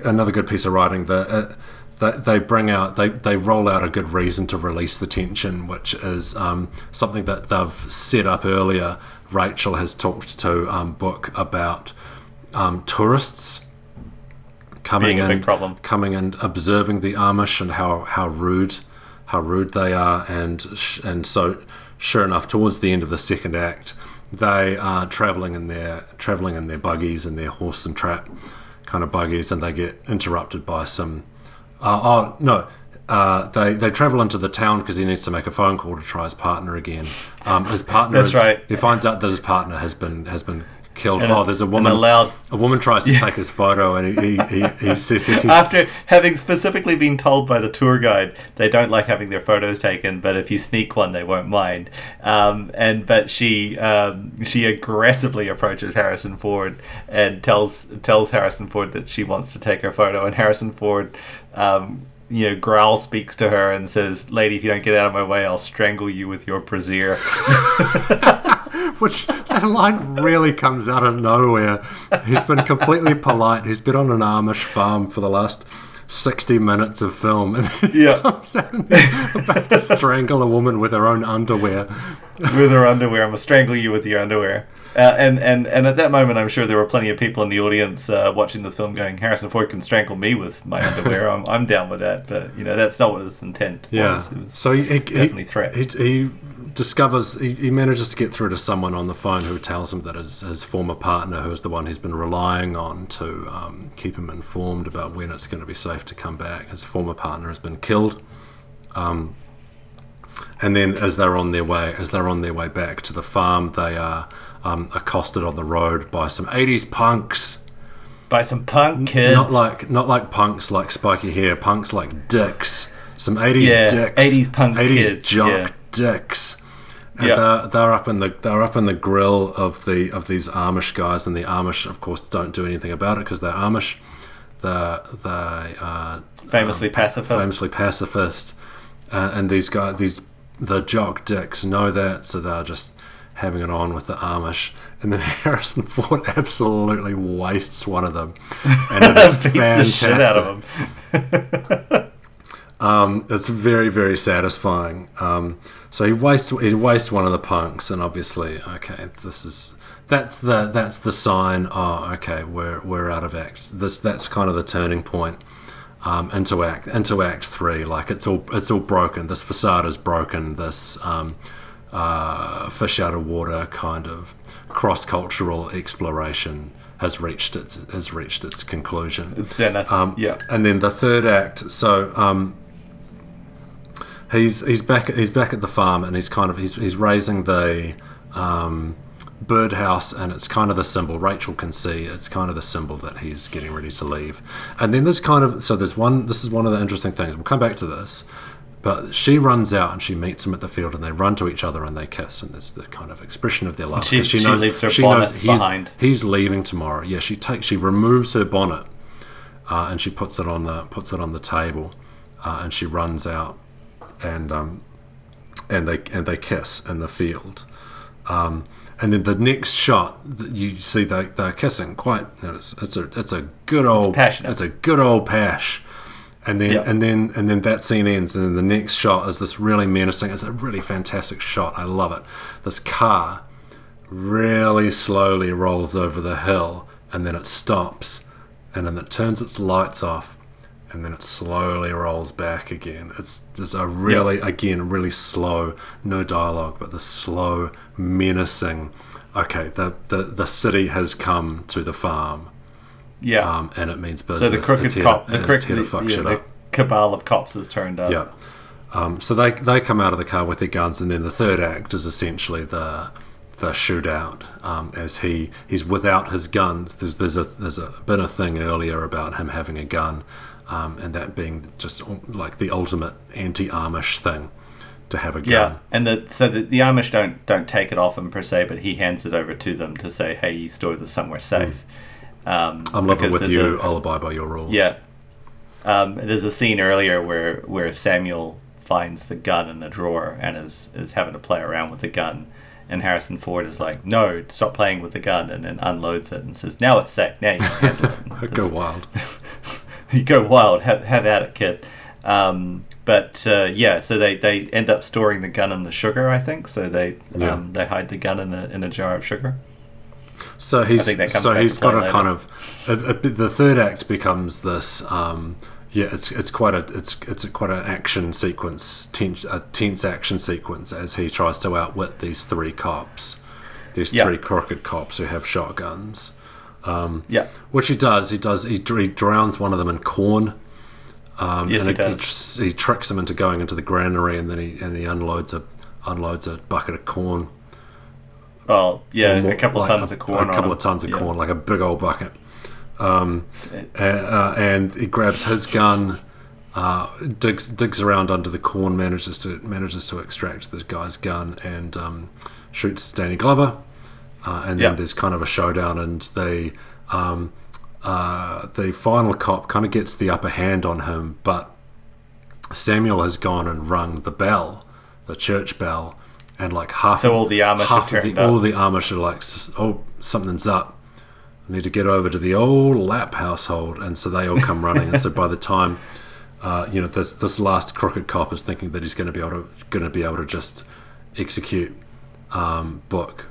Speaker 2: another good piece of writing, the uh, they, they bring out they, they roll out a good reason to release the tension, which is um, something that they've set up earlier. Rachel has talked to um, book about um, tourists coming in, coming and observing the Amish and how, how rude how rude they are, and and so sure enough, towards the end of the second act, they are traveling in their traveling in their buggies and their horse and trap kind of buggies, and they get interrupted by some uh, oh no, uh, they they travel into the town because he needs to make a phone call to try his partner again. Um, his partner.
Speaker 1: That's
Speaker 2: is,
Speaker 1: right.
Speaker 2: He finds out that his partner has been has been killed. And oh, there's a woman. Allowed, a woman tries to yeah. take his photo, and he, he, he, he says
Speaker 1: after having specifically been told by the tour guide they don't like having their photos taken, but if you sneak one, they won't mind. Um, and but she um, she aggressively approaches Harrison Ford and tells tells Harrison Ford that she wants to take her photo, and Harrison Ford. Um, you know, Growl speaks to her and says, "Lady, if you don't get out of my way, I'll strangle you with your brassiere."
Speaker 2: Which that line really comes out of nowhere. He's been completely polite. He's been on an Amish farm for the last 60 minutes of film and
Speaker 1: yeah.
Speaker 2: comes out and about to strangle a woman with her own underwear.
Speaker 1: with her underwear. I'm going to strangle you with your underwear. Uh, and, and, and at that moment, I'm sure there were plenty of people in the audience uh, watching this film going, Harrison Ford can strangle me with my underwear. I'm, I'm down with that. But, you know, that's not what his intent
Speaker 2: yeah.
Speaker 1: was. Was
Speaker 2: so he, he
Speaker 1: definitely threat.
Speaker 2: He, he discovers he, he, manages to get through to someone on the phone who tells him that his, his former partner, who is the one he's been relying on to um, keep him informed about when it's going to be safe to come back, his former partner has been killed. Um, and then, as they're on their way, as they're on their way back to the farm, they are um, accosted on the road by some '80s punks.
Speaker 1: By some punk kids.
Speaker 2: Not like not like punks like spiky hair, punks like dicks. Some '80s yeah, dicks.
Speaker 1: '80s punk 80s
Speaker 2: kids. jock yeah. dicks and yep. they're, they're up in the they're up in the grill of the of these Amish guys, and the Amish, of course, don't do anything about it because they're Amish. They're they are
Speaker 1: famously um, pacifist.
Speaker 2: Famously pacifist, uh, and these guys, these the jock dicks know that, so they're just having it on with the Amish. And then Harrison Ford absolutely wastes one of them, and it is fantastic. Um, it's very, very satisfying. Um, so he wastes he wastes one of the punks, and obviously, okay, this is that's the that's the sign. Oh, okay, we're we're out of act. This that's kind of the turning point um, into act into act three. Like it's all it's all broken. This facade is broken. This um, uh, fish out of water kind of cross cultural exploration has reached its has reached its conclusion.
Speaker 1: It's zenith.
Speaker 2: Um,
Speaker 1: yeah.
Speaker 2: And then the third act, so um, he's he's back he's back at the farm and he's kind of he's he's raising the um, birdhouse and it's kind of the symbol Rachel can see it's kind of the symbol that he's getting ready to leave. And then there's kind of so there's one this is one of the interesting things. We'll come back to this. But she runs out and she meets him at the field, and they run to each other and they kiss, and there's the kind of expression of their love.
Speaker 1: She-
Speaker 2: 'cause
Speaker 1: she leaves her
Speaker 2: she
Speaker 1: bonnet
Speaker 2: knows he's,
Speaker 1: behind.
Speaker 2: he's leaving tomorrow. Yeah, she takes she removes her bonnet uh, and she puts it on the puts it on the table, uh, and she runs out, and um, and they and they kiss in the field, um, and then the next shot th- you see they they're kissing quite. You know, it's it's a it's a good old
Speaker 1: passionate.
Speaker 2: It's a good old pash. And then,
Speaker 1: Yeah.
Speaker 2: and then, and then that scene ends, and then the next shot is this really menacing. It's a really fantastic shot. I love it. This car really slowly rolls over the hill and then it stops and then it turns its lights off and then it slowly rolls back again. It's just a really, again, really slow, no dialogue, but the slow, menacing. Okay, the, the, the city has come to the farm,
Speaker 1: Yeah.
Speaker 2: um, and it means business.
Speaker 1: so the crooked
Speaker 2: It's
Speaker 1: cop, the crooked, the, yeah, the cabal of cops has turned up.
Speaker 2: Yeah. Um, so they they come out of the car with their guns, and then the third act is essentially the the shootout. Um, as he he's without his gun. There's there's a there's a been a thing earlier about him having a gun, um, and that being just like the ultimate anti-Amish thing to have a gun.
Speaker 1: Yeah, and the so the, the Amish don't don't take it off him per se, but he hands it over to them to say, "Hey, you store this somewhere safe." Um,
Speaker 2: Hmm. I'm living with you. I'll abide by your rules.
Speaker 1: yeah. Um, there's a scene earlier where where Samuel finds the gun in a drawer and is is having to play around with the gun, and Harrison Ford is like, "No, stop playing with the gun," and then unloads it and says, "Now it's safe. Now you can handle it."
Speaker 2: Go wild.
Speaker 1: you go wild. Have have at it, kid. Um, but uh, yeah, so they, they end up storing the gun in the sugar, I think. So they
Speaker 2: Yeah.
Speaker 1: um, they hide the gun in a in a jar of sugar.
Speaker 2: So he's so he's got a
Speaker 1: later.
Speaker 2: kind of a, a, the third act becomes this. Um, yeah, it's it's quite a it's it's a, quite an action sequence, tense, a tense action sequence as he tries to outwit these three cops, these
Speaker 1: Yeah.
Speaker 2: three crooked cops who have shotguns.
Speaker 1: Yeah,
Speaker 2: Which he does. He does. He, he drowns one of them in corn. Um,
Speaker 1: Yes,
Speaker 2: and
Speaker 1: he does.
Speaker 2: tr- he tricks him into going into the granary, and then he and he unloads a unloads a bucket of corn
Speaker 1: well, yeah,
Speaker 2: more-
Speaker 1: a couple
Speaker 2: like
Speaker 1: of tons
Speaker 2: a,
Speaker 1: of corn.
Speaker 2: A couple of tons of.
Speaker 1: Yeah.
Speaker 2: corn, like a big old bucket. Um, uh, uh, and he grabs his gun, uh, digs digs around under the corn, manages to manages to extract the guy's gun, and um, shoots Danny Glover. Uh, and then there's kind of a showdown, and they um, uh, the final cop kind of gets the upper hand on him, but Samuel has gone and rung the bell, the church bell, and like half
Speaker 1: So all the Amish
Speaker 2: half of the,
Speaker 1: up.
Speaker 2: all the Amish are like, oh, something's up. I need to get over to the old Lapp household, and so they all come running. and so by the time, uh, you know, this this last crooked cop is thinking that he's going to be able to going to be able to just execute um, Book,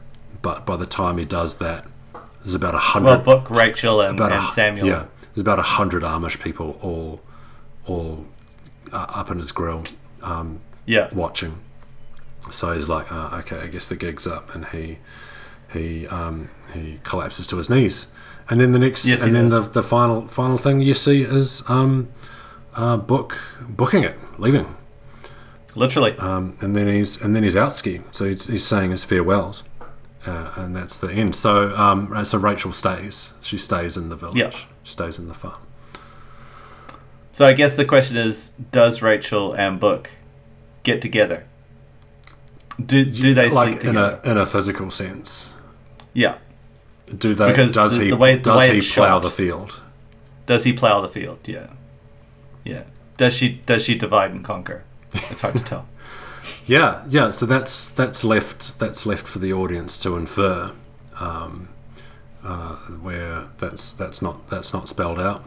Speaker 2: but by the time he does that, there's about a hundred
Speaker 1: well, Book, Rachel, and,
Speaker 2: about
Speaker 1: and
Speaker 2: hu-
Speaker 1: Samuel.
Speaker 2: Yeah, there's about a hundred Amish people all all uh, up in his grill um,
Speaker 1: yeah,
Speaker 2: watching. So he's like, uh, okay, I guess the gig's up, and he he um, he collapses to his knees. And then the next,
Speaker 1: Yes,
Speaker 2: and then the, the final final thing you see is um, uh, book booking it, leaving,
Speaker 1: literally.
Speaker 2: um, and then he's and then he's out ski. So he's, he's saying his farewells, uh, and that's the end. So um, so Rachel stays. She stays in the village.
Speaker 1: Yeah.
Speaker 2: She stays in the farm.
Speaker 1: So I guess the question is, does Rachel and Book get together? Do do they sleep
Speaker 2: like in
Speaker 1: together?
Speaker 2: a in a physical sense?
Speaker 1: yeah.
Speaker 2: Do they?
Speaker 1: Because
Speaker 2: does
Speaker 1: the-
Speaker 2: he?
Speaker 1: the way- the
Speaker 2: does he plow
Speaker 1: shot.
Speaker 2: the field?
Speaker 1: Does he plow the field? Yeah. Yeah. Does she does she divide and conquer? It's hard to tell.
Speaker 2: Yeah, yeah. So that's that's left that's left for the audience to infer, um, uh, where that's that's not that's not spelled out.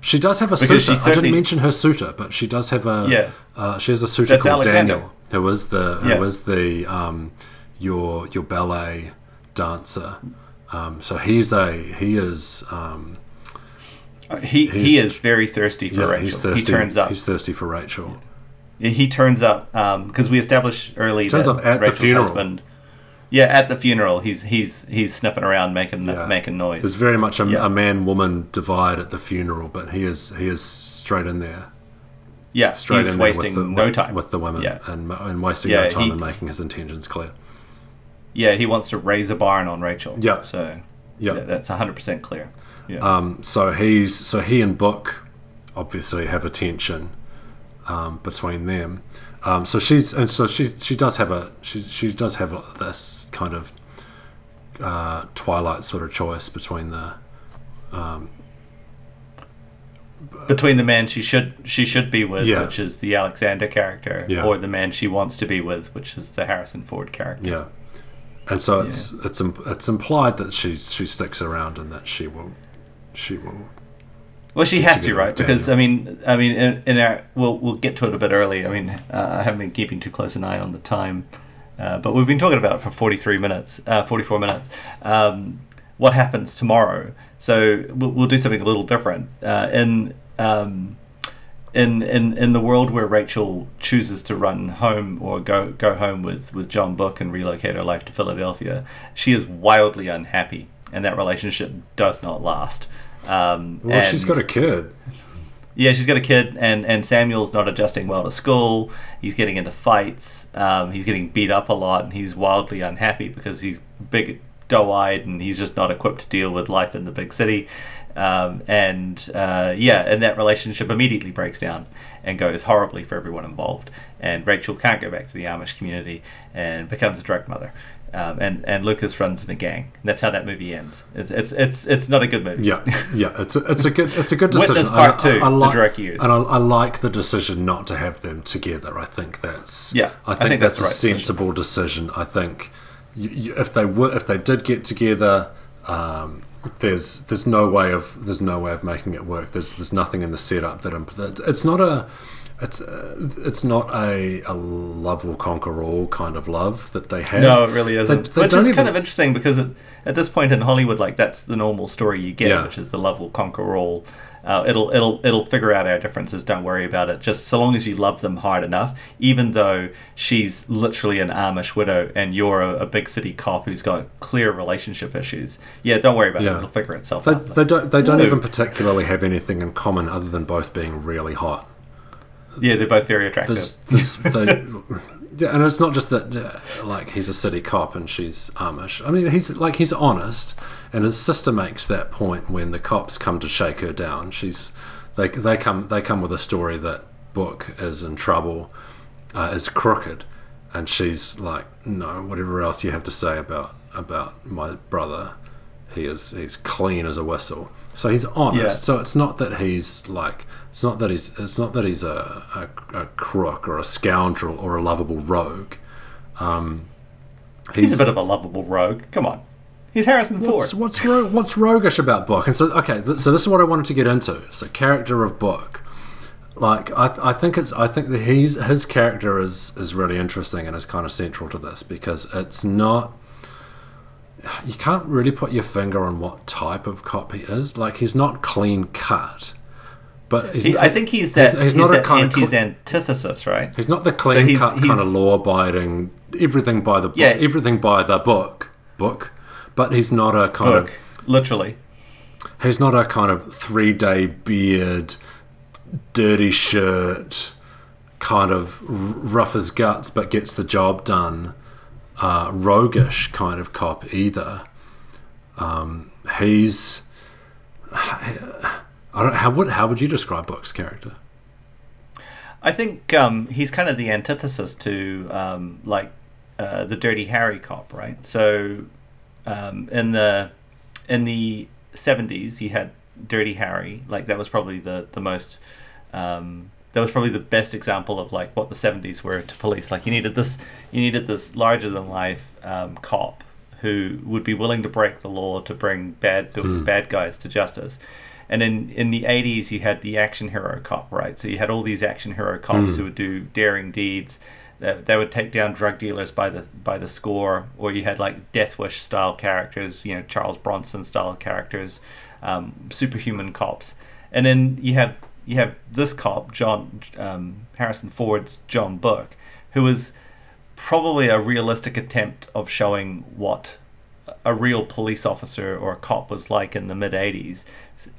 Speaker 2: She does have a
Speaker 1: Because
Speaker 2: suitor. I didn't mention her suitor, but she does have a.
Speaker 1: Yeah.
Speaker 2: Uh, she has a suitor
Speaker 1: That's
Speaker 2: called
Speaker 1: Alexander.
Speaker 2: Daniel, who is the who
Speaker 1: Yeah.
Speaker 2: is the um, your your ballet dancer. Um, so he's a he is um,
Speaker 1: He he is very thirsty for
Speaker 2: yeah
Speaker 1: Rachel.
Speaker 2: he's thirsty.
Speaker 1: He turns up.
Speaker 2: He's thirsty for Rachel.
Speaker 1: He turns up because we established early
Speaker 2: Turns
Speaker 1: that
Speaker 2: up at the
Speaker 1: Rachel's
Speaker 2: funeral.
Speaker 1: husband. Yeah, at the funeral, he's he's he's sniffing around, making
Speaker 2: Yeah.
Speaker 1: making noise.
Speaker 2: There's very much a,
Speaker 1: Yeah.
Speaker 2: a man-woman divide at the funeral, but he is he is straight in there,
Speaker 1: yeah,
Speaker 2: straight in there
Speaker 1: wasting
Speaker 2: with the,
Speaker 1: no
Speaker 2: with,
Speaker 1: time.
Speaker 2: with the women,
Speaker 1: Yeah.
Speaker 2: and and wasting
Speaker 1: Yeah,
Speaker 2: no time
Speaker 1: he-
Speaker 2: in making his intentions clear.
Speaker 1: yeah, he wants to raise a barn on Rachel.
Speaker 2: Yeah.
Speaker 1: so
Speaker 2: Yeah.
Speaker 1: that's hundred percent clear. Yeah,
Speaker 2: Um, so he's so he and Book obviously have a tension um, between them. Um, so she's and so she she does have a she she does have a, this kind of uh, Twilight sort of choice between the
Speaker 1: between the man she should she should be with,
Speaker 2: Yeah.
Speaker 1: which is the Alexander character,
Speaker 2: Yeah.
Speaker 1: or the man she wants to be with, which is the Harrison Ford character.
Speaker 2: yeah, and so it's it's it's implied that she she sticks around and that she will she will
Speaker 1: Well, she has to, right? Because I mean, I mean, in, in our we'll we'll get to it a bit early. I mean, uh, I haven't been keeping too close an eye on the time, uh, but we've been talking about it for forty three minutes, uh, forty four minutes. Um, what happens tomorrow? So we'll, we'll do something a little different. Uh, in um, in in in the world where Rachel chooses to run home or go go home with with John Book and relocate her life to Philadelphia, she is wildly unhappy, and that relationship does not last. Um,
Speaker 2: well she's
Speaker 1: and-
Speaker 2: got a kid
Speaker 1: yeah, she's got a kid, and, and Samuel's not adjusting well to school. He's getting into fights. Um, he's getting beat up a lot, and he's wildly unhappy because he's big, doe eyed, and he's just not equipped to deal with life in the big city. Um, and uh, yeah, and that relationship immediately breaks down and goes horribly for everyone involved. And Rachel can't go back to the Amish community and becomes a drug mother. Um, and and Lukas runs in a gang. That's how that movie ends. It's it's it's, it's not a good movie.
Speaker 2: Yeah, yeah, it's a, it's a good it's a good decision.
Speaker 1: Witness Part Two, The
Speaker 2: like,
Speaker 1: Direct Years.
Speaker 2: and I, I like the decision not to have them together. I think that's
Speaker 1: Yeah,
Speaker 2: I think,
Speaker 1: I think
Speaker 2: that's,
Speaker 1: that's
Speaker 2: a
Speaker 1: right
Speaker 2: sensible decision. I think you, you, if they were if they did get together, um, there's there's no way of there's no way of making it work. There's there's nothing in the setup that imp- that- it's not a it's uh, it's not a, a love will conquer all kind of love that they have.
Speaker 1: No, it really isn't.
Speaker 2: they
Speaker 1: which is
Speaker 2: even-
Speaker 1: kind of interesting because at, at this point in Hollywood, like that's the normal story you get,
Speaker 2: Yeah.
Speaker 1: which is the love will conquer all. Uh, it'll it'll it'll figure out our differences. Don't worry about it. Just so long as you love them hard enough, even though she's literally an Amish widow and you're a, a big city cop who's got clear relationship issues. Yeah, don't worry about
Speaker 2: Yeah.
Speaker 1: it. It'll figure itself
Speaker 2: They,
Speaker 1: out.
Speaker 2: they don't they don't
Speaker 1: No.
Speaker 2: even particularly have anything in common other than both being really hot.
Speaker 1: Yeah, they're both very attractive.
Speaker 2: There's, there's, yeah, and it's not just that uh, like he's a city cop and she's Amish. I mean, he's like he's honest, and his sister makes that point when the cops come to shake her down. She's they they come they come with a story that Book is in trouble, uh, is crooked, and she's like, no, whatever else you have to say about about my brother, he is he's clean as a whistle. So he's honest.
Speaker 1: Yeah.
Speaker 2: So it's not that he's like it's not that he's it's not that he's a, a, a crook or a scoundrel or a lovable rogue. Um,
Speaker 1: he's, a bit of a lovable rogue. Come on, he's Harrison Ford.
Speaker 2: what's what's ro- what's roguish about Book? And so okay, th- so this is what I wanted to get into. So character of Book, like I, I think it's I think that he's his character is is really interesting and is kind of central to this because it's not. You can't really put your finger on what type of cop he is. Like he's not clean cut, but he's,
Speaker 1: He, I think he's that. He's,
Speaker 2: not a
Speaker 1: that
Speaker 2: kind of cl-
Speaker 1: antithesis, right?
Speaker 2: He's not the clean
Speaker 1: he's-
Speaker 2: cut kind of law abiding, everything by the book,
Speaker 1: Yeah.
Speaker 2: everything by the book, book. But he's not a kind
Speaker 1: Book, literally.
Speaker 2: he's not a kind of three day beard, dirty shirt, kind of rough as guts but gets the job done, uh, roguish kind of cop either. Um, he's I don't how would how would you describe Book's character?
Speaker 1: I think um, he's kind of the antithesis to um, like uh, the Dirty Harry cop, right? So um, in the in the seventies, you had Dirty Harry. Like that was probably the the most um, that was probably the best example of like what the seventies were to police. Like you needed this you needed this larger than life um, cop who would be willing to break the law to bring bad bad guys to justice. And in, in the 80s, you had the action hero cop, right? So you had all these action hero cops who would do daring deeds. They, they would take down drug dealers by the by the score, or you had like Death Wish style characters, you know Charles Bronson style characters, um, superhuman cops, and then you have you have this cop, John um, Harrison Ford's John Book, who is probably a realistic attempt of showing what a real police officer or a cop was like in the mid 80s,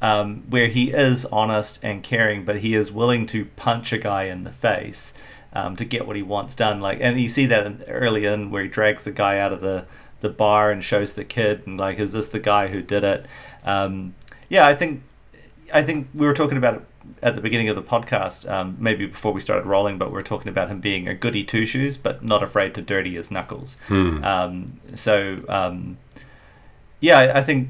Speaker 1: um, where he is honest and caring, but he is willing to punch a guy in the face um, to get what he wants done. Like, and you see that in, early in where he drags the guy out of the, the bar and shows the kid, and like, is this the guy who did it? Um, yeah, I think I think we were talking about it at the beginning of the podcast, um, maybe before we started rolling, but we are talking about him being a goody two shoes, but not afraid to dirty his knuckles.
Speaker 2: Hmm.
Speaker 1: Um, so um, yeah, I, I think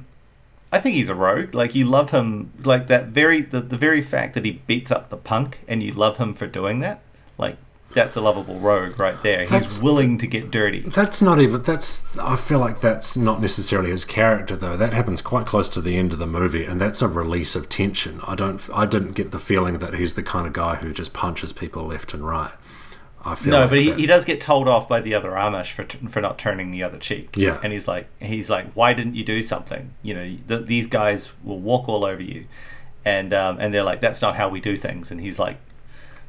Speaker 1: I think he's a rogue. Like you love him, like that very the, the very fact that he beats up the punk, and you love him for doing that. Like that's a lovable rogue right there. He's
Speaker 2: That's-
Speaker 1: willing to get dirty.
Speaker 2: That's not even. That's. I feel like that's not necessarily his character, though. That happens quite close to the end of the movie, and that's a release of tension. I don't. I didn't get the feeling that he's the kind of guy who just punches people left and right. I feel
Speaker 1: No,
Speaker 2: like
Speaker 1: but he,
Speaker 2: that-
Speaker 1: he does get told off by the other Amish for t- for not turning the other cheek.
Speaker 2: Yeah.
Speaker 1: and he's like he's like, why didn't you do something? You know, th- these guys will walk all over you, and um, and they're like, that's not how we do things. And he's like,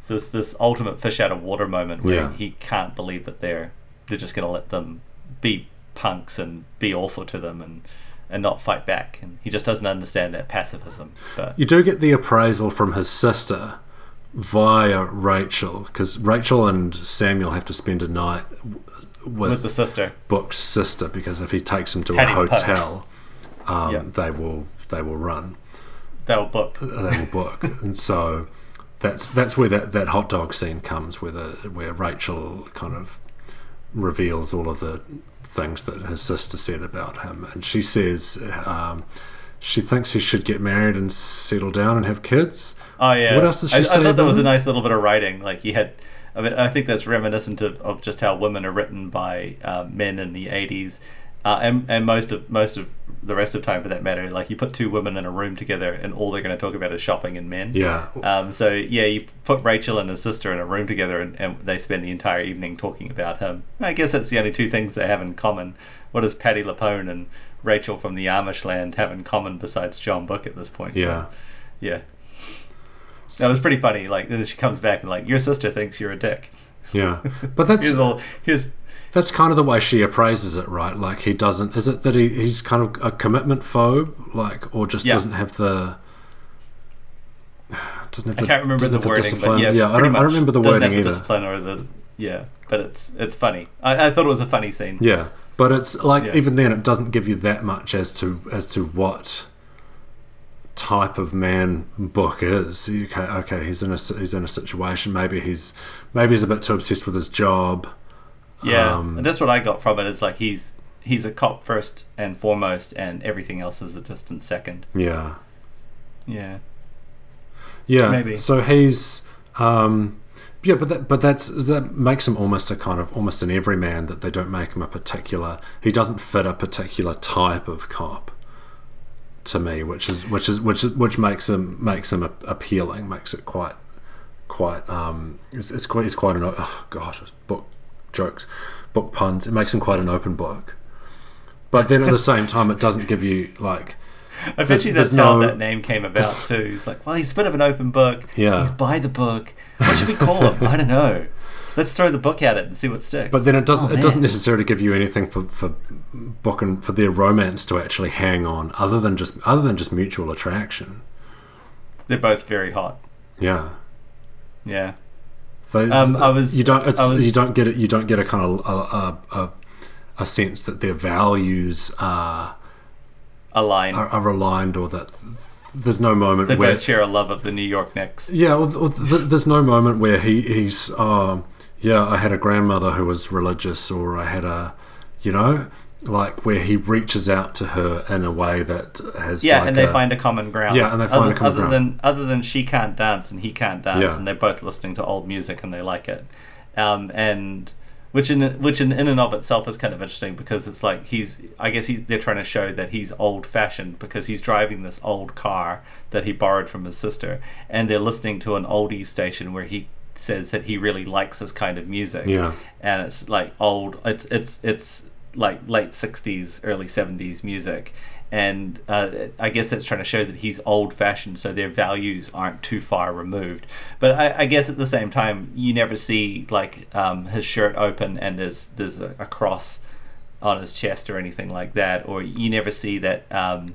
Speaker 1: so this this ultimate fish out of water moment where
Speaker 2: Yeah.
Speaker 1: he can't believe that they're they're just gonna let them be punks and be awful to them and and not fight back. And he just doesn't understand that pacifism. But
Speaker 2: You do get the appraisal from his sister via Rachel, because Rachel and Samuel have to spend a night with,
Speaker 1: with the sister,
Speaker 2: Book's sister, because if he takes them to a hotel, um,
Speaker 1: Yeah.
Speaker 2: they will they will run.
Speaker 1: they'll book.
Speaker 2: they will book, and so that's that's where that, that hot dog scene comes, where the where Rachel kind of reveals all of the things that his sister said about him, and she says um, she thinks he should get married and settle down and have kids.
Speaker 1: Oh yeah.
Speaker 2: What else does she
Speaker 1: I,
Speaker 2: say
Speaker 1: I thought that was a nice little bit of writing. Like he had. I mean, I think that's reminiscent of, of just how women are written by uh, men in the '80s, uh, and and most of most of the rest of time for that matter. Like you put two women in a room together, and all they're going to talk about is shopping and men.
Speaker 2: Yeah,
Speaker 1: Um, so yeah, you put Rachel and his sister in a room together, and, and they spend the entire evening talking about him. I guess that's the only two things they have in common. What is Patti LuPone and Rachel from the Amish land have in common besides John Book at this point?
Speaker 2: yeah.
Speaker 1: Yeah. That was pretty funny. Like then she comes back and like your sister thinks you're a dick.
Speaker 2: Yeah, but that's
Speaker 1: Here's all here's
Speaker 2: that's kind of the way she appraises it, right? Like he doesn't. Is it that he, he's kind of a commitment phobe, like, or just
Speaker 1: Yeah.
Speaker 2: doesn't have the doesn't have
Speaker 1: I can't remember
Speaker 2: doesn't
Speaker 1: the wording,
Speaker 2: discipline.
Speaker 1: but yeah,
Speaker 2: yeah, I don't, I don't remember the wording
Speaker 1: the
Speaker 2: either.
Speaker 1: discipline or the yeah, but it's it's funny. I, I thought it was a funny scene.
Speaker 2: Yeah, but it's like
Speaker 1: Yeah.
Speaker 2: even then, it doesn't give you that much as to as to what type of man book is. Okay, okay, he's in a he's in a situation. Maybe he's maybe he's a bit too obsessed with his job.
Speaker 1: Yeah,
Speaker 2: Um,
Speaker 1: and that's what I got from it. it. Is like he's he's a cop first and foremost, and everything else is a distant second.
Speaker 2: Yeah,
Speaker 1: Yeah,
Speaker 2: yeah.
Speaker 1: Maybe.
Speaker 2: So he's. Um, yeah, but that, but that's that makes him almost a kind of almost an everyman that they don't make him a particular. He doesn't fit a particular type of cop to me, which is which is which is, which makes him makes him appealing, makes it quite quite um it's, it's quite it's quite an oh gosh book jokes book puns. It makes him quite an open book, but then at the same time, it doesn't give you like
Speaker 1: I bet you that's how
Speaker 2: no-
Speaker 1: that name came about too. He's like, well, he's a bit of an open book.
Speaker 2: Yeah.
Speaker 1: he's by the book. What should we call him? I don't know. Let's throw the book at it and see what sticks.
Speaker 2: But then it doesn't.
Speaker 1: Oh,
Speaker 2: it doesn't necessarily give you anything for for book and for their romance to actually hang on, other than just other than just mutual attraction.
Speaker 1: They're both very hot.
Speaker 2: Yeah.
Speaker 1: Yeah.
Speaker 2: They,
Speaker 1: Um, I was-
Speaker 2: You don't. It's,
Speaker 1: was-
Speaker 2: you don't get it. You don't get a kind of a, a, a, a sense that their values are,
Speaker 1: A line.
Speaker 2: are are aligned, or that there's no moment
Speaker 1: they
Speaker 2: where.
Speaker 1: both share a love of the New York Knicks.
Speaker 2: Yeah, well, th- th- there's no moment where he he's um yeah I had a grandmother who was religious or I had a you know like where he reaches out to her in a way that has
Speaker 1: Yeah,
Speaker 2: like
Speaker 1: and they
Speaker 2: a-
Speaker 1: find a common ground.
Speaker 2: Yeah, and they find
Speaker 1: other,
Speaker 2: a common
Speaker 1: other
Speaker 2: ground.
Speaker 1: than other than she can't dance and he can't dance,
Speaker 2: Yeah.
Speaker 1: and they're both listening to old music and they like it, um, and which in which in, in and of itself is kind of interesting because it's like he's I guess he's, they're trying to show that he's old fashioned because he's driving this old car that he borrowed from his sister, and they're listening to an oldie station where he says that he really likes this kind of music.
Speaker 2: Yeah.
Speaker 1: And it's like old it's it's it's like late 60s early 70s music and uh, I guess that's trying to show that he's old fashioned, so their values aren't too far removed. But I, I guess at the same time, you never see like um, his shirt open and there's there's a, a, cross on his chest or anything like that, or you never see that. Um,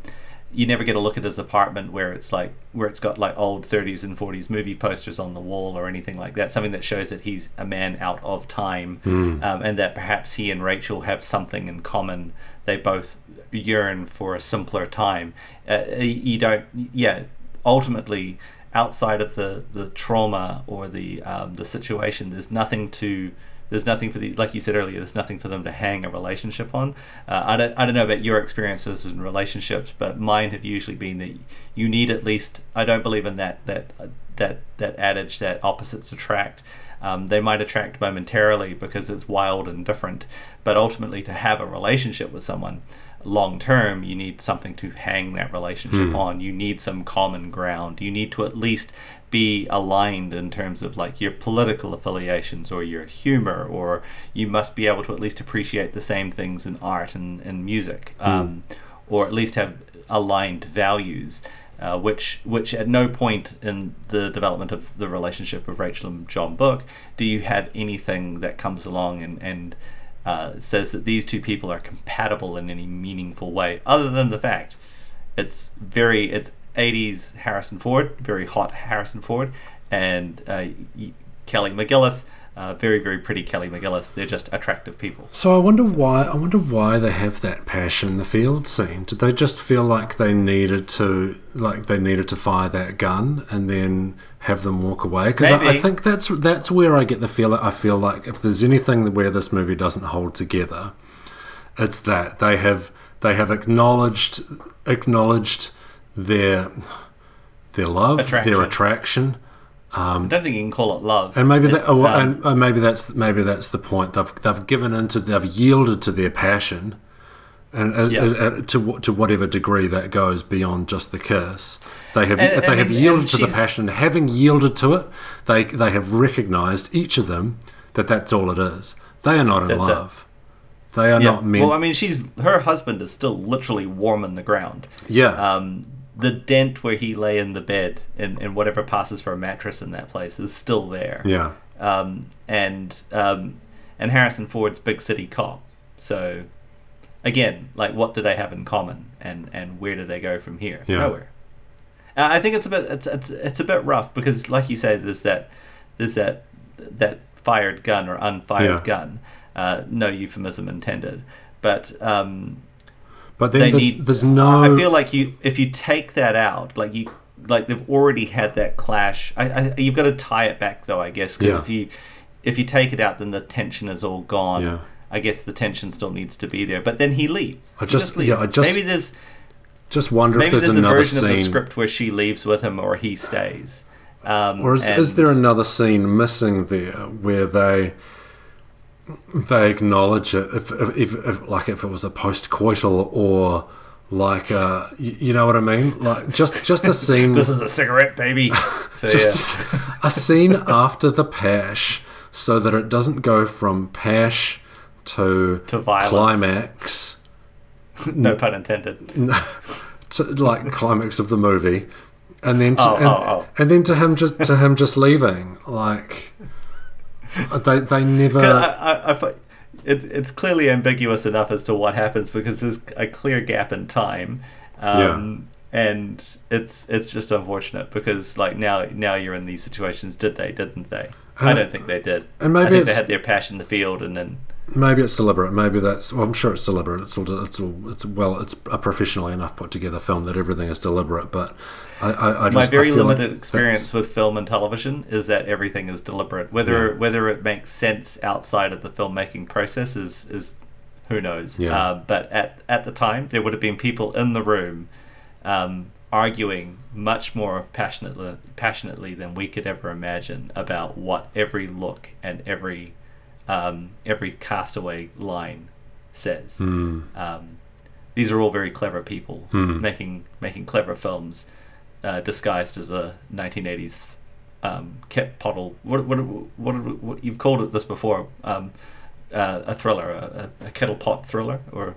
Speaker 1: you never get a look at his apartment where it's like where it's got like old 30s and 40s movie posters on the wall or anything like that. Something that shows that he's a man out of time
Speaker 2: mm.
Speaker 1: um, and that perhaps he and rachel have something in common. They both yearn for a simpler time. Uh, you don't yeah ultimately outside of the the trauma or the um, the situation there's nothing to there's nothing for the like you said earlier there's nothing for them to hang a relationship on uh, I, don't, I don't know about your experiences in relationships but mine have usually been that you need at least i don't believe in that that that that adage that opposites attract um, they might attract momentarily because it's wild and different but ultimately to have a relationship with someone long term, you need something to hang that relationship mm. on. You need some common ground. You need to at least be aligned in terms of like your political affiliations or your humor, or you must be able to at least appreciate the same things in art and, and music, mm. um, or at least have aligned values. Uh, which which at no point in the development of the relationship of Rachel and John Book do you have anything that comes along and, and uh, says that these two people are compatible in any meaningful way, other than the fact it's very it's 80s Harrison Ford, very hot Harrison Ford, and uh, Kelly McGillis uh, very very pretty Kelly McGillis. They're just attractive people.
Speaker 2: So I wonder why I wonder why they have that passion in the field scene. Did they just feel like they needed to like they needed to fire that gun and then have them walk away? Because I, I, think that's that's where I get the feel. I feel like if there's anything where this movie doesn't hold together, it's that they have they have acknowledged acknowledged their their love, attraction. their attraction
Speaker 1: um, I don't think you can call it love.
Speaker 2: And maybe that, oh, um, and, maybe that's maybe that's the point. They've they've given into they've yielded to their passion, and uh, uh, uh, to to whatever degree that goes beyond just the kiss. They have and, they and, have yielded to the passion. Having yielded to it, they they have recognised each of them that that's all it is. They are not in love. It. They are yeah. not meant.
Speaker 1: Well, I mean, she's her husband is still literally warm in the ground.
Speaker 2: Yeah.
Speaker 1: Um, the dent where he lay in the bed and, and whatever passes for a mattress in that place is still there.
Speaker 2: Yeah.
Speaker 1: Um, and um, and Harrison Ford's big city cop. So again, like what do they have in common, and and where do they go from here?
Speaker 2: Yeah.
Speaker 1: Nowhere. Uh, I think it's a bit it's, it's it's a bit rough because, like you say, there's that there's that that fired gun or unfired yeah. gun. Uh, no euphemism intended, but um,
Speaker 2: but then there's, need, there's no.
Speaker 1: I feel like you if you take that out, like you like they've already had that clash. I, I you've got to tie it back though, I guess, because yeah. if you if you take it out, then the tension is all gone.
Speaker 2: Yeah.
Speaker 1: I guess the tension still needs to be there, but then he leaves.
Speaker 2: I just,
Speaker 1: just
Speaker 2: yeah, I just
Speaker 1: maybe there's
Speaker 2: just wonder
Speaker 1: maybe
Speaker 2: if there's,
Speaker 1: there's
Speaker 2: another
Speaker 1: a version
Speaker 2: scene.
Speaker 1: of the script where she leaves with him or he stays. Um,
Speaker 2: or is, is there another scene missing there where they they acknowledge it if, if, if, if like if it was a post-coital or like uh you, know what I mean? Like just just a scene
Speaker 1: this is a cigarette baby.
Speaker 2: So, just yeah. a, a, scene after the pash so that it doesn't go from pash to,
Speaker 1: to
Speaker 2: climax.
Speaker 1: No pun intended.
Speaker 2: to like climax of the movie. And then to,
Speaker 1: oh,
Speaker 2: and,
Speaker 1: oh, oh.
Speaker 2: and then to him just to him just leaving. Like they they never.
Speaker 1: I, I, I, it's it's clearly ambiguous enough as to what happens because there's a clear gap in time. Um, yeah. And it's it's just unfortunate because like now now you're in these situations. Did they? Didn't they? And, I don't think they did.
Speaker 2: And maybe
Speaker 1: I think they had their passion in the field, and then
Speaker 2: maybe it's deliberate. Maybe that's. Well, I'm sure it's deliberate. It's all. It's all. It's well. It's a professionally enough put together film that everything is deliberate. But I, I, I just,
Speaker 1: my very limited like experience with film and television is that everything is deliberate. Whether yeah. whether it makes sense outside of the filmmaking process is is who knows.
Speaker 2: Yeah.
Speaker 1: Uh, but at at the time, there would have been people in the room um, arguing much more passionately passionately than we could ever imagine about what every look and every um, every castaway line says.
Speaker 2: Mm.
Speaker 1: Um, these are all very clever people
Speaker 2: mm.
Speaker 1: making making clever films uh, disguised as a 1980s um, Kit Pottle. What, what, what, what, you've called it this before? Um, uh, a thriller, a, a, kettle pot thriller, or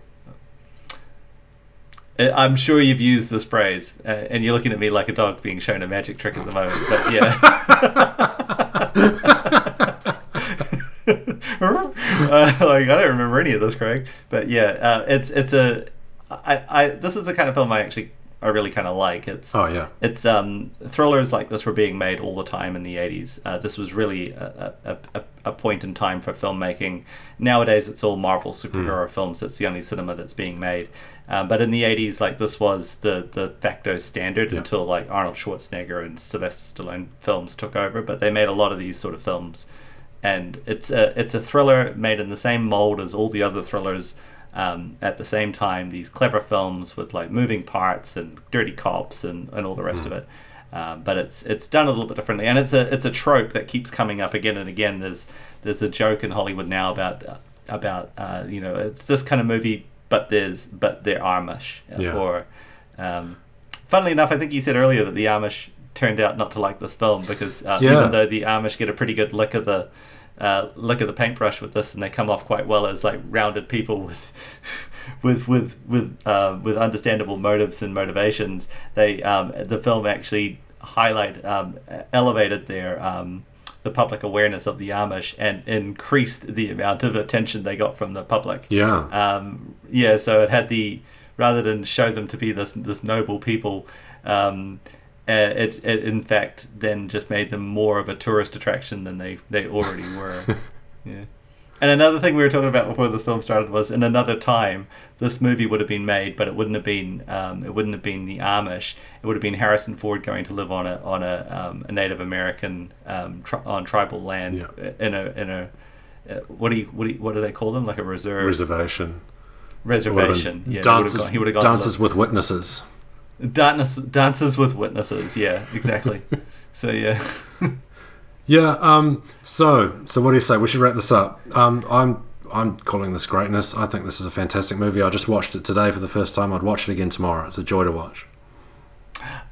Speaker 1: Uh, I'm sure you've used this phrase, uh, and you're looking at me like a dog being shown a magic trick at the moment. But yeah. uh, like I don't remember any of this, Craig. But yeah, uh, it's it's a I, I this is the kind of film I actually I really kind of like. It's
Speaker 2: Oh yeah.
Speaker 1: it's um thrillers like this were being made all the time in the 80s uh, this was really a, a, a, a point in time for filmmaking nowadays it's all marvel superhero films that's the only cinema that's being made um, but in the 80s like this was the the facto standard
Speaker 2: Yeah.
Speaker 1: until like arnold schwarzenegger and sylvester stallone films took over but they made a lot of these sort of films and it's a it's a thriller made in the same mold as all the other thrillers. Um, at the same time, these clever films with like moving parts and dirty cops and, and all the rest of it. Um, but it's it's done a little bit differently, and it's a it's a trope that keeps coming up again and again. There's there's a joke in Hollywood now about about uh, you know it's this kind of movie, but there's but they're Amish
Speaker 2: Yeah.
Speaker 1: or um, funnily enough, I think you said earlier that the Amish turned out not to like this film because uh,
Speaker 2: Yeah.
Speaker 1: even though the Amish get a pretty good lick of the uh, lick of the paintbrush with this, and they come off quite well as like rounded people with with with with uh, with understandable motives and motivations. They um, the film actually highlight um, elevated their um, the public awareness of the Amish and increased the amount of attention they got from the public.
Speaker 2: Yeah.
Speaker 1: Um, yeah, so it had the rather than show them to be this this noble people, um, uh, it, it in fact then just made them more of a tourist attraction than they they already were. yeah. And another thing we were talking about before this film started was in another time this movie would have been made, but it wouldn't have been um, it wouldn't have been the Amish. It would have been Harrison Ford going to live on a on a, um, a Native American um, tri- on tribal land
Speaker 2: Yeah.
Speaker 1: in a in a uh, what do you what do you, what do they call them like a reserve
Speaker 2: Reservation.
Speaker 1: reservation. Yeah,
Speaker 2: dances
Speaker 1: gone- he would have gone
Speaker 2: dances with witnesses.
Speaker 1: Dance, dances with witnesses. Yeah, exactly. so yeah,
Speaker 2: Yeah. Um. So, so what do you say? We should wrap this up. Um. I'm. I'm calling this greatness. I think this is a fantastic movie. I just watched it today for the first time. I'd watch it again tomorrow. It's a joy to watch.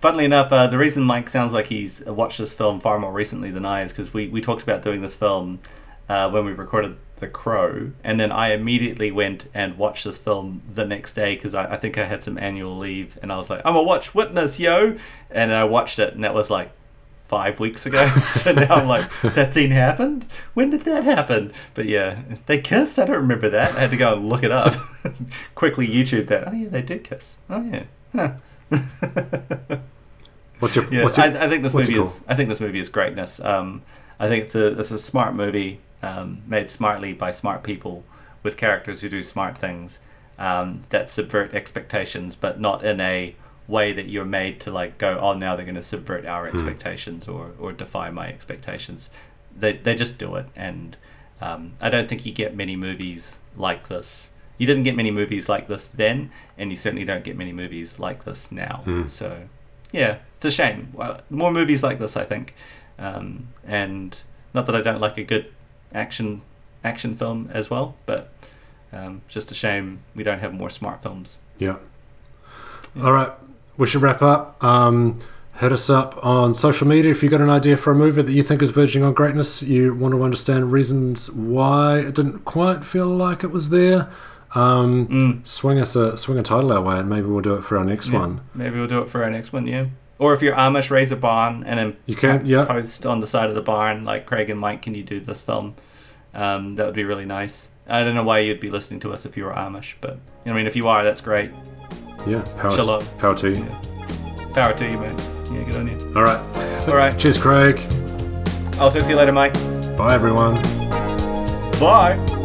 Speaker 1: funnily enough, uh, the reason Mike sounds like he's watched this film far more recently than I is because we we talked about doing this film uh, when we recorded The Crow, and then I immediately went and watched this film the next day because I, I think I had some annual leave, and I was like, I'm gonna watch Witness, yo, and I watched it, and that was like five weeks ago. so now I'm like, that scene happened? When did that happen? But yeah, they kissed? I don't remember that. I had to go and look it up. Quickly YouTube that. Oh yeah, they did kiss. Oh yeah. Huh.
Speaker 2: What's your?
Speaker 1: yeah,
Speaker 2: what's your
Speaker 1: I, I think this movie is. I think this movie is greatness. Um, I think it's a it's a smart movie um, made smartly by smart people with characters who do smart things um, that subvert expectations, but not in a way that you're made to like go. Oh, now they're going to subvert our expectations or or defy my expectations. They they just do it, and um, I don't think you get many movies like this. You didn't get many movies like this then, and you certainly don't get many movies like this now.
Speaker 2: Hmm.
Speaker 1: So, yeah, it's a shame. Well, more movies like this, I think, um, and not that I don't like a good action action film as well, but um, just a shame we don't have more smart films.
Speaker 2: Yeah. All right. We should wrap up. Um, hit us up on social media if you got an idea for a movie that you think is verging on greatness. You want to understand reasons why it didn't quite feel like it was there. Um,
Speaker 1: Mm.
Speaker 2: Swing us a swing a title our way, and maybe we'll do it for our next
Speaker 1: Yeah,
Speaker 2: one.
Speaker 1: Maybe we'll do it for our next one, yeah. Or if you're Amish, raise a barn and then
Speaker 2: You can, yeah.
Speaker 1: post on the side of the barn like Craig and Mike. Can you do this film? Um, that would be really nice. I don't know why you'd be listening to us if you were Amish, but I mean, if you are, that's great.
Speaker 2: Yeah. Power,
Speaker 1: Shalom.
Speaker 2: power to you.
Speaker 1: Yeah. Power to you, man. Yeah, good on you.
Speaker 2: All right.
Speaker 1: All right.
Speaker 2: Cheers, Craig.
Speaker 1: I'll talk to you later, Mike.
Speaker 2: Bye, everyone.
Speaker 1: Bye.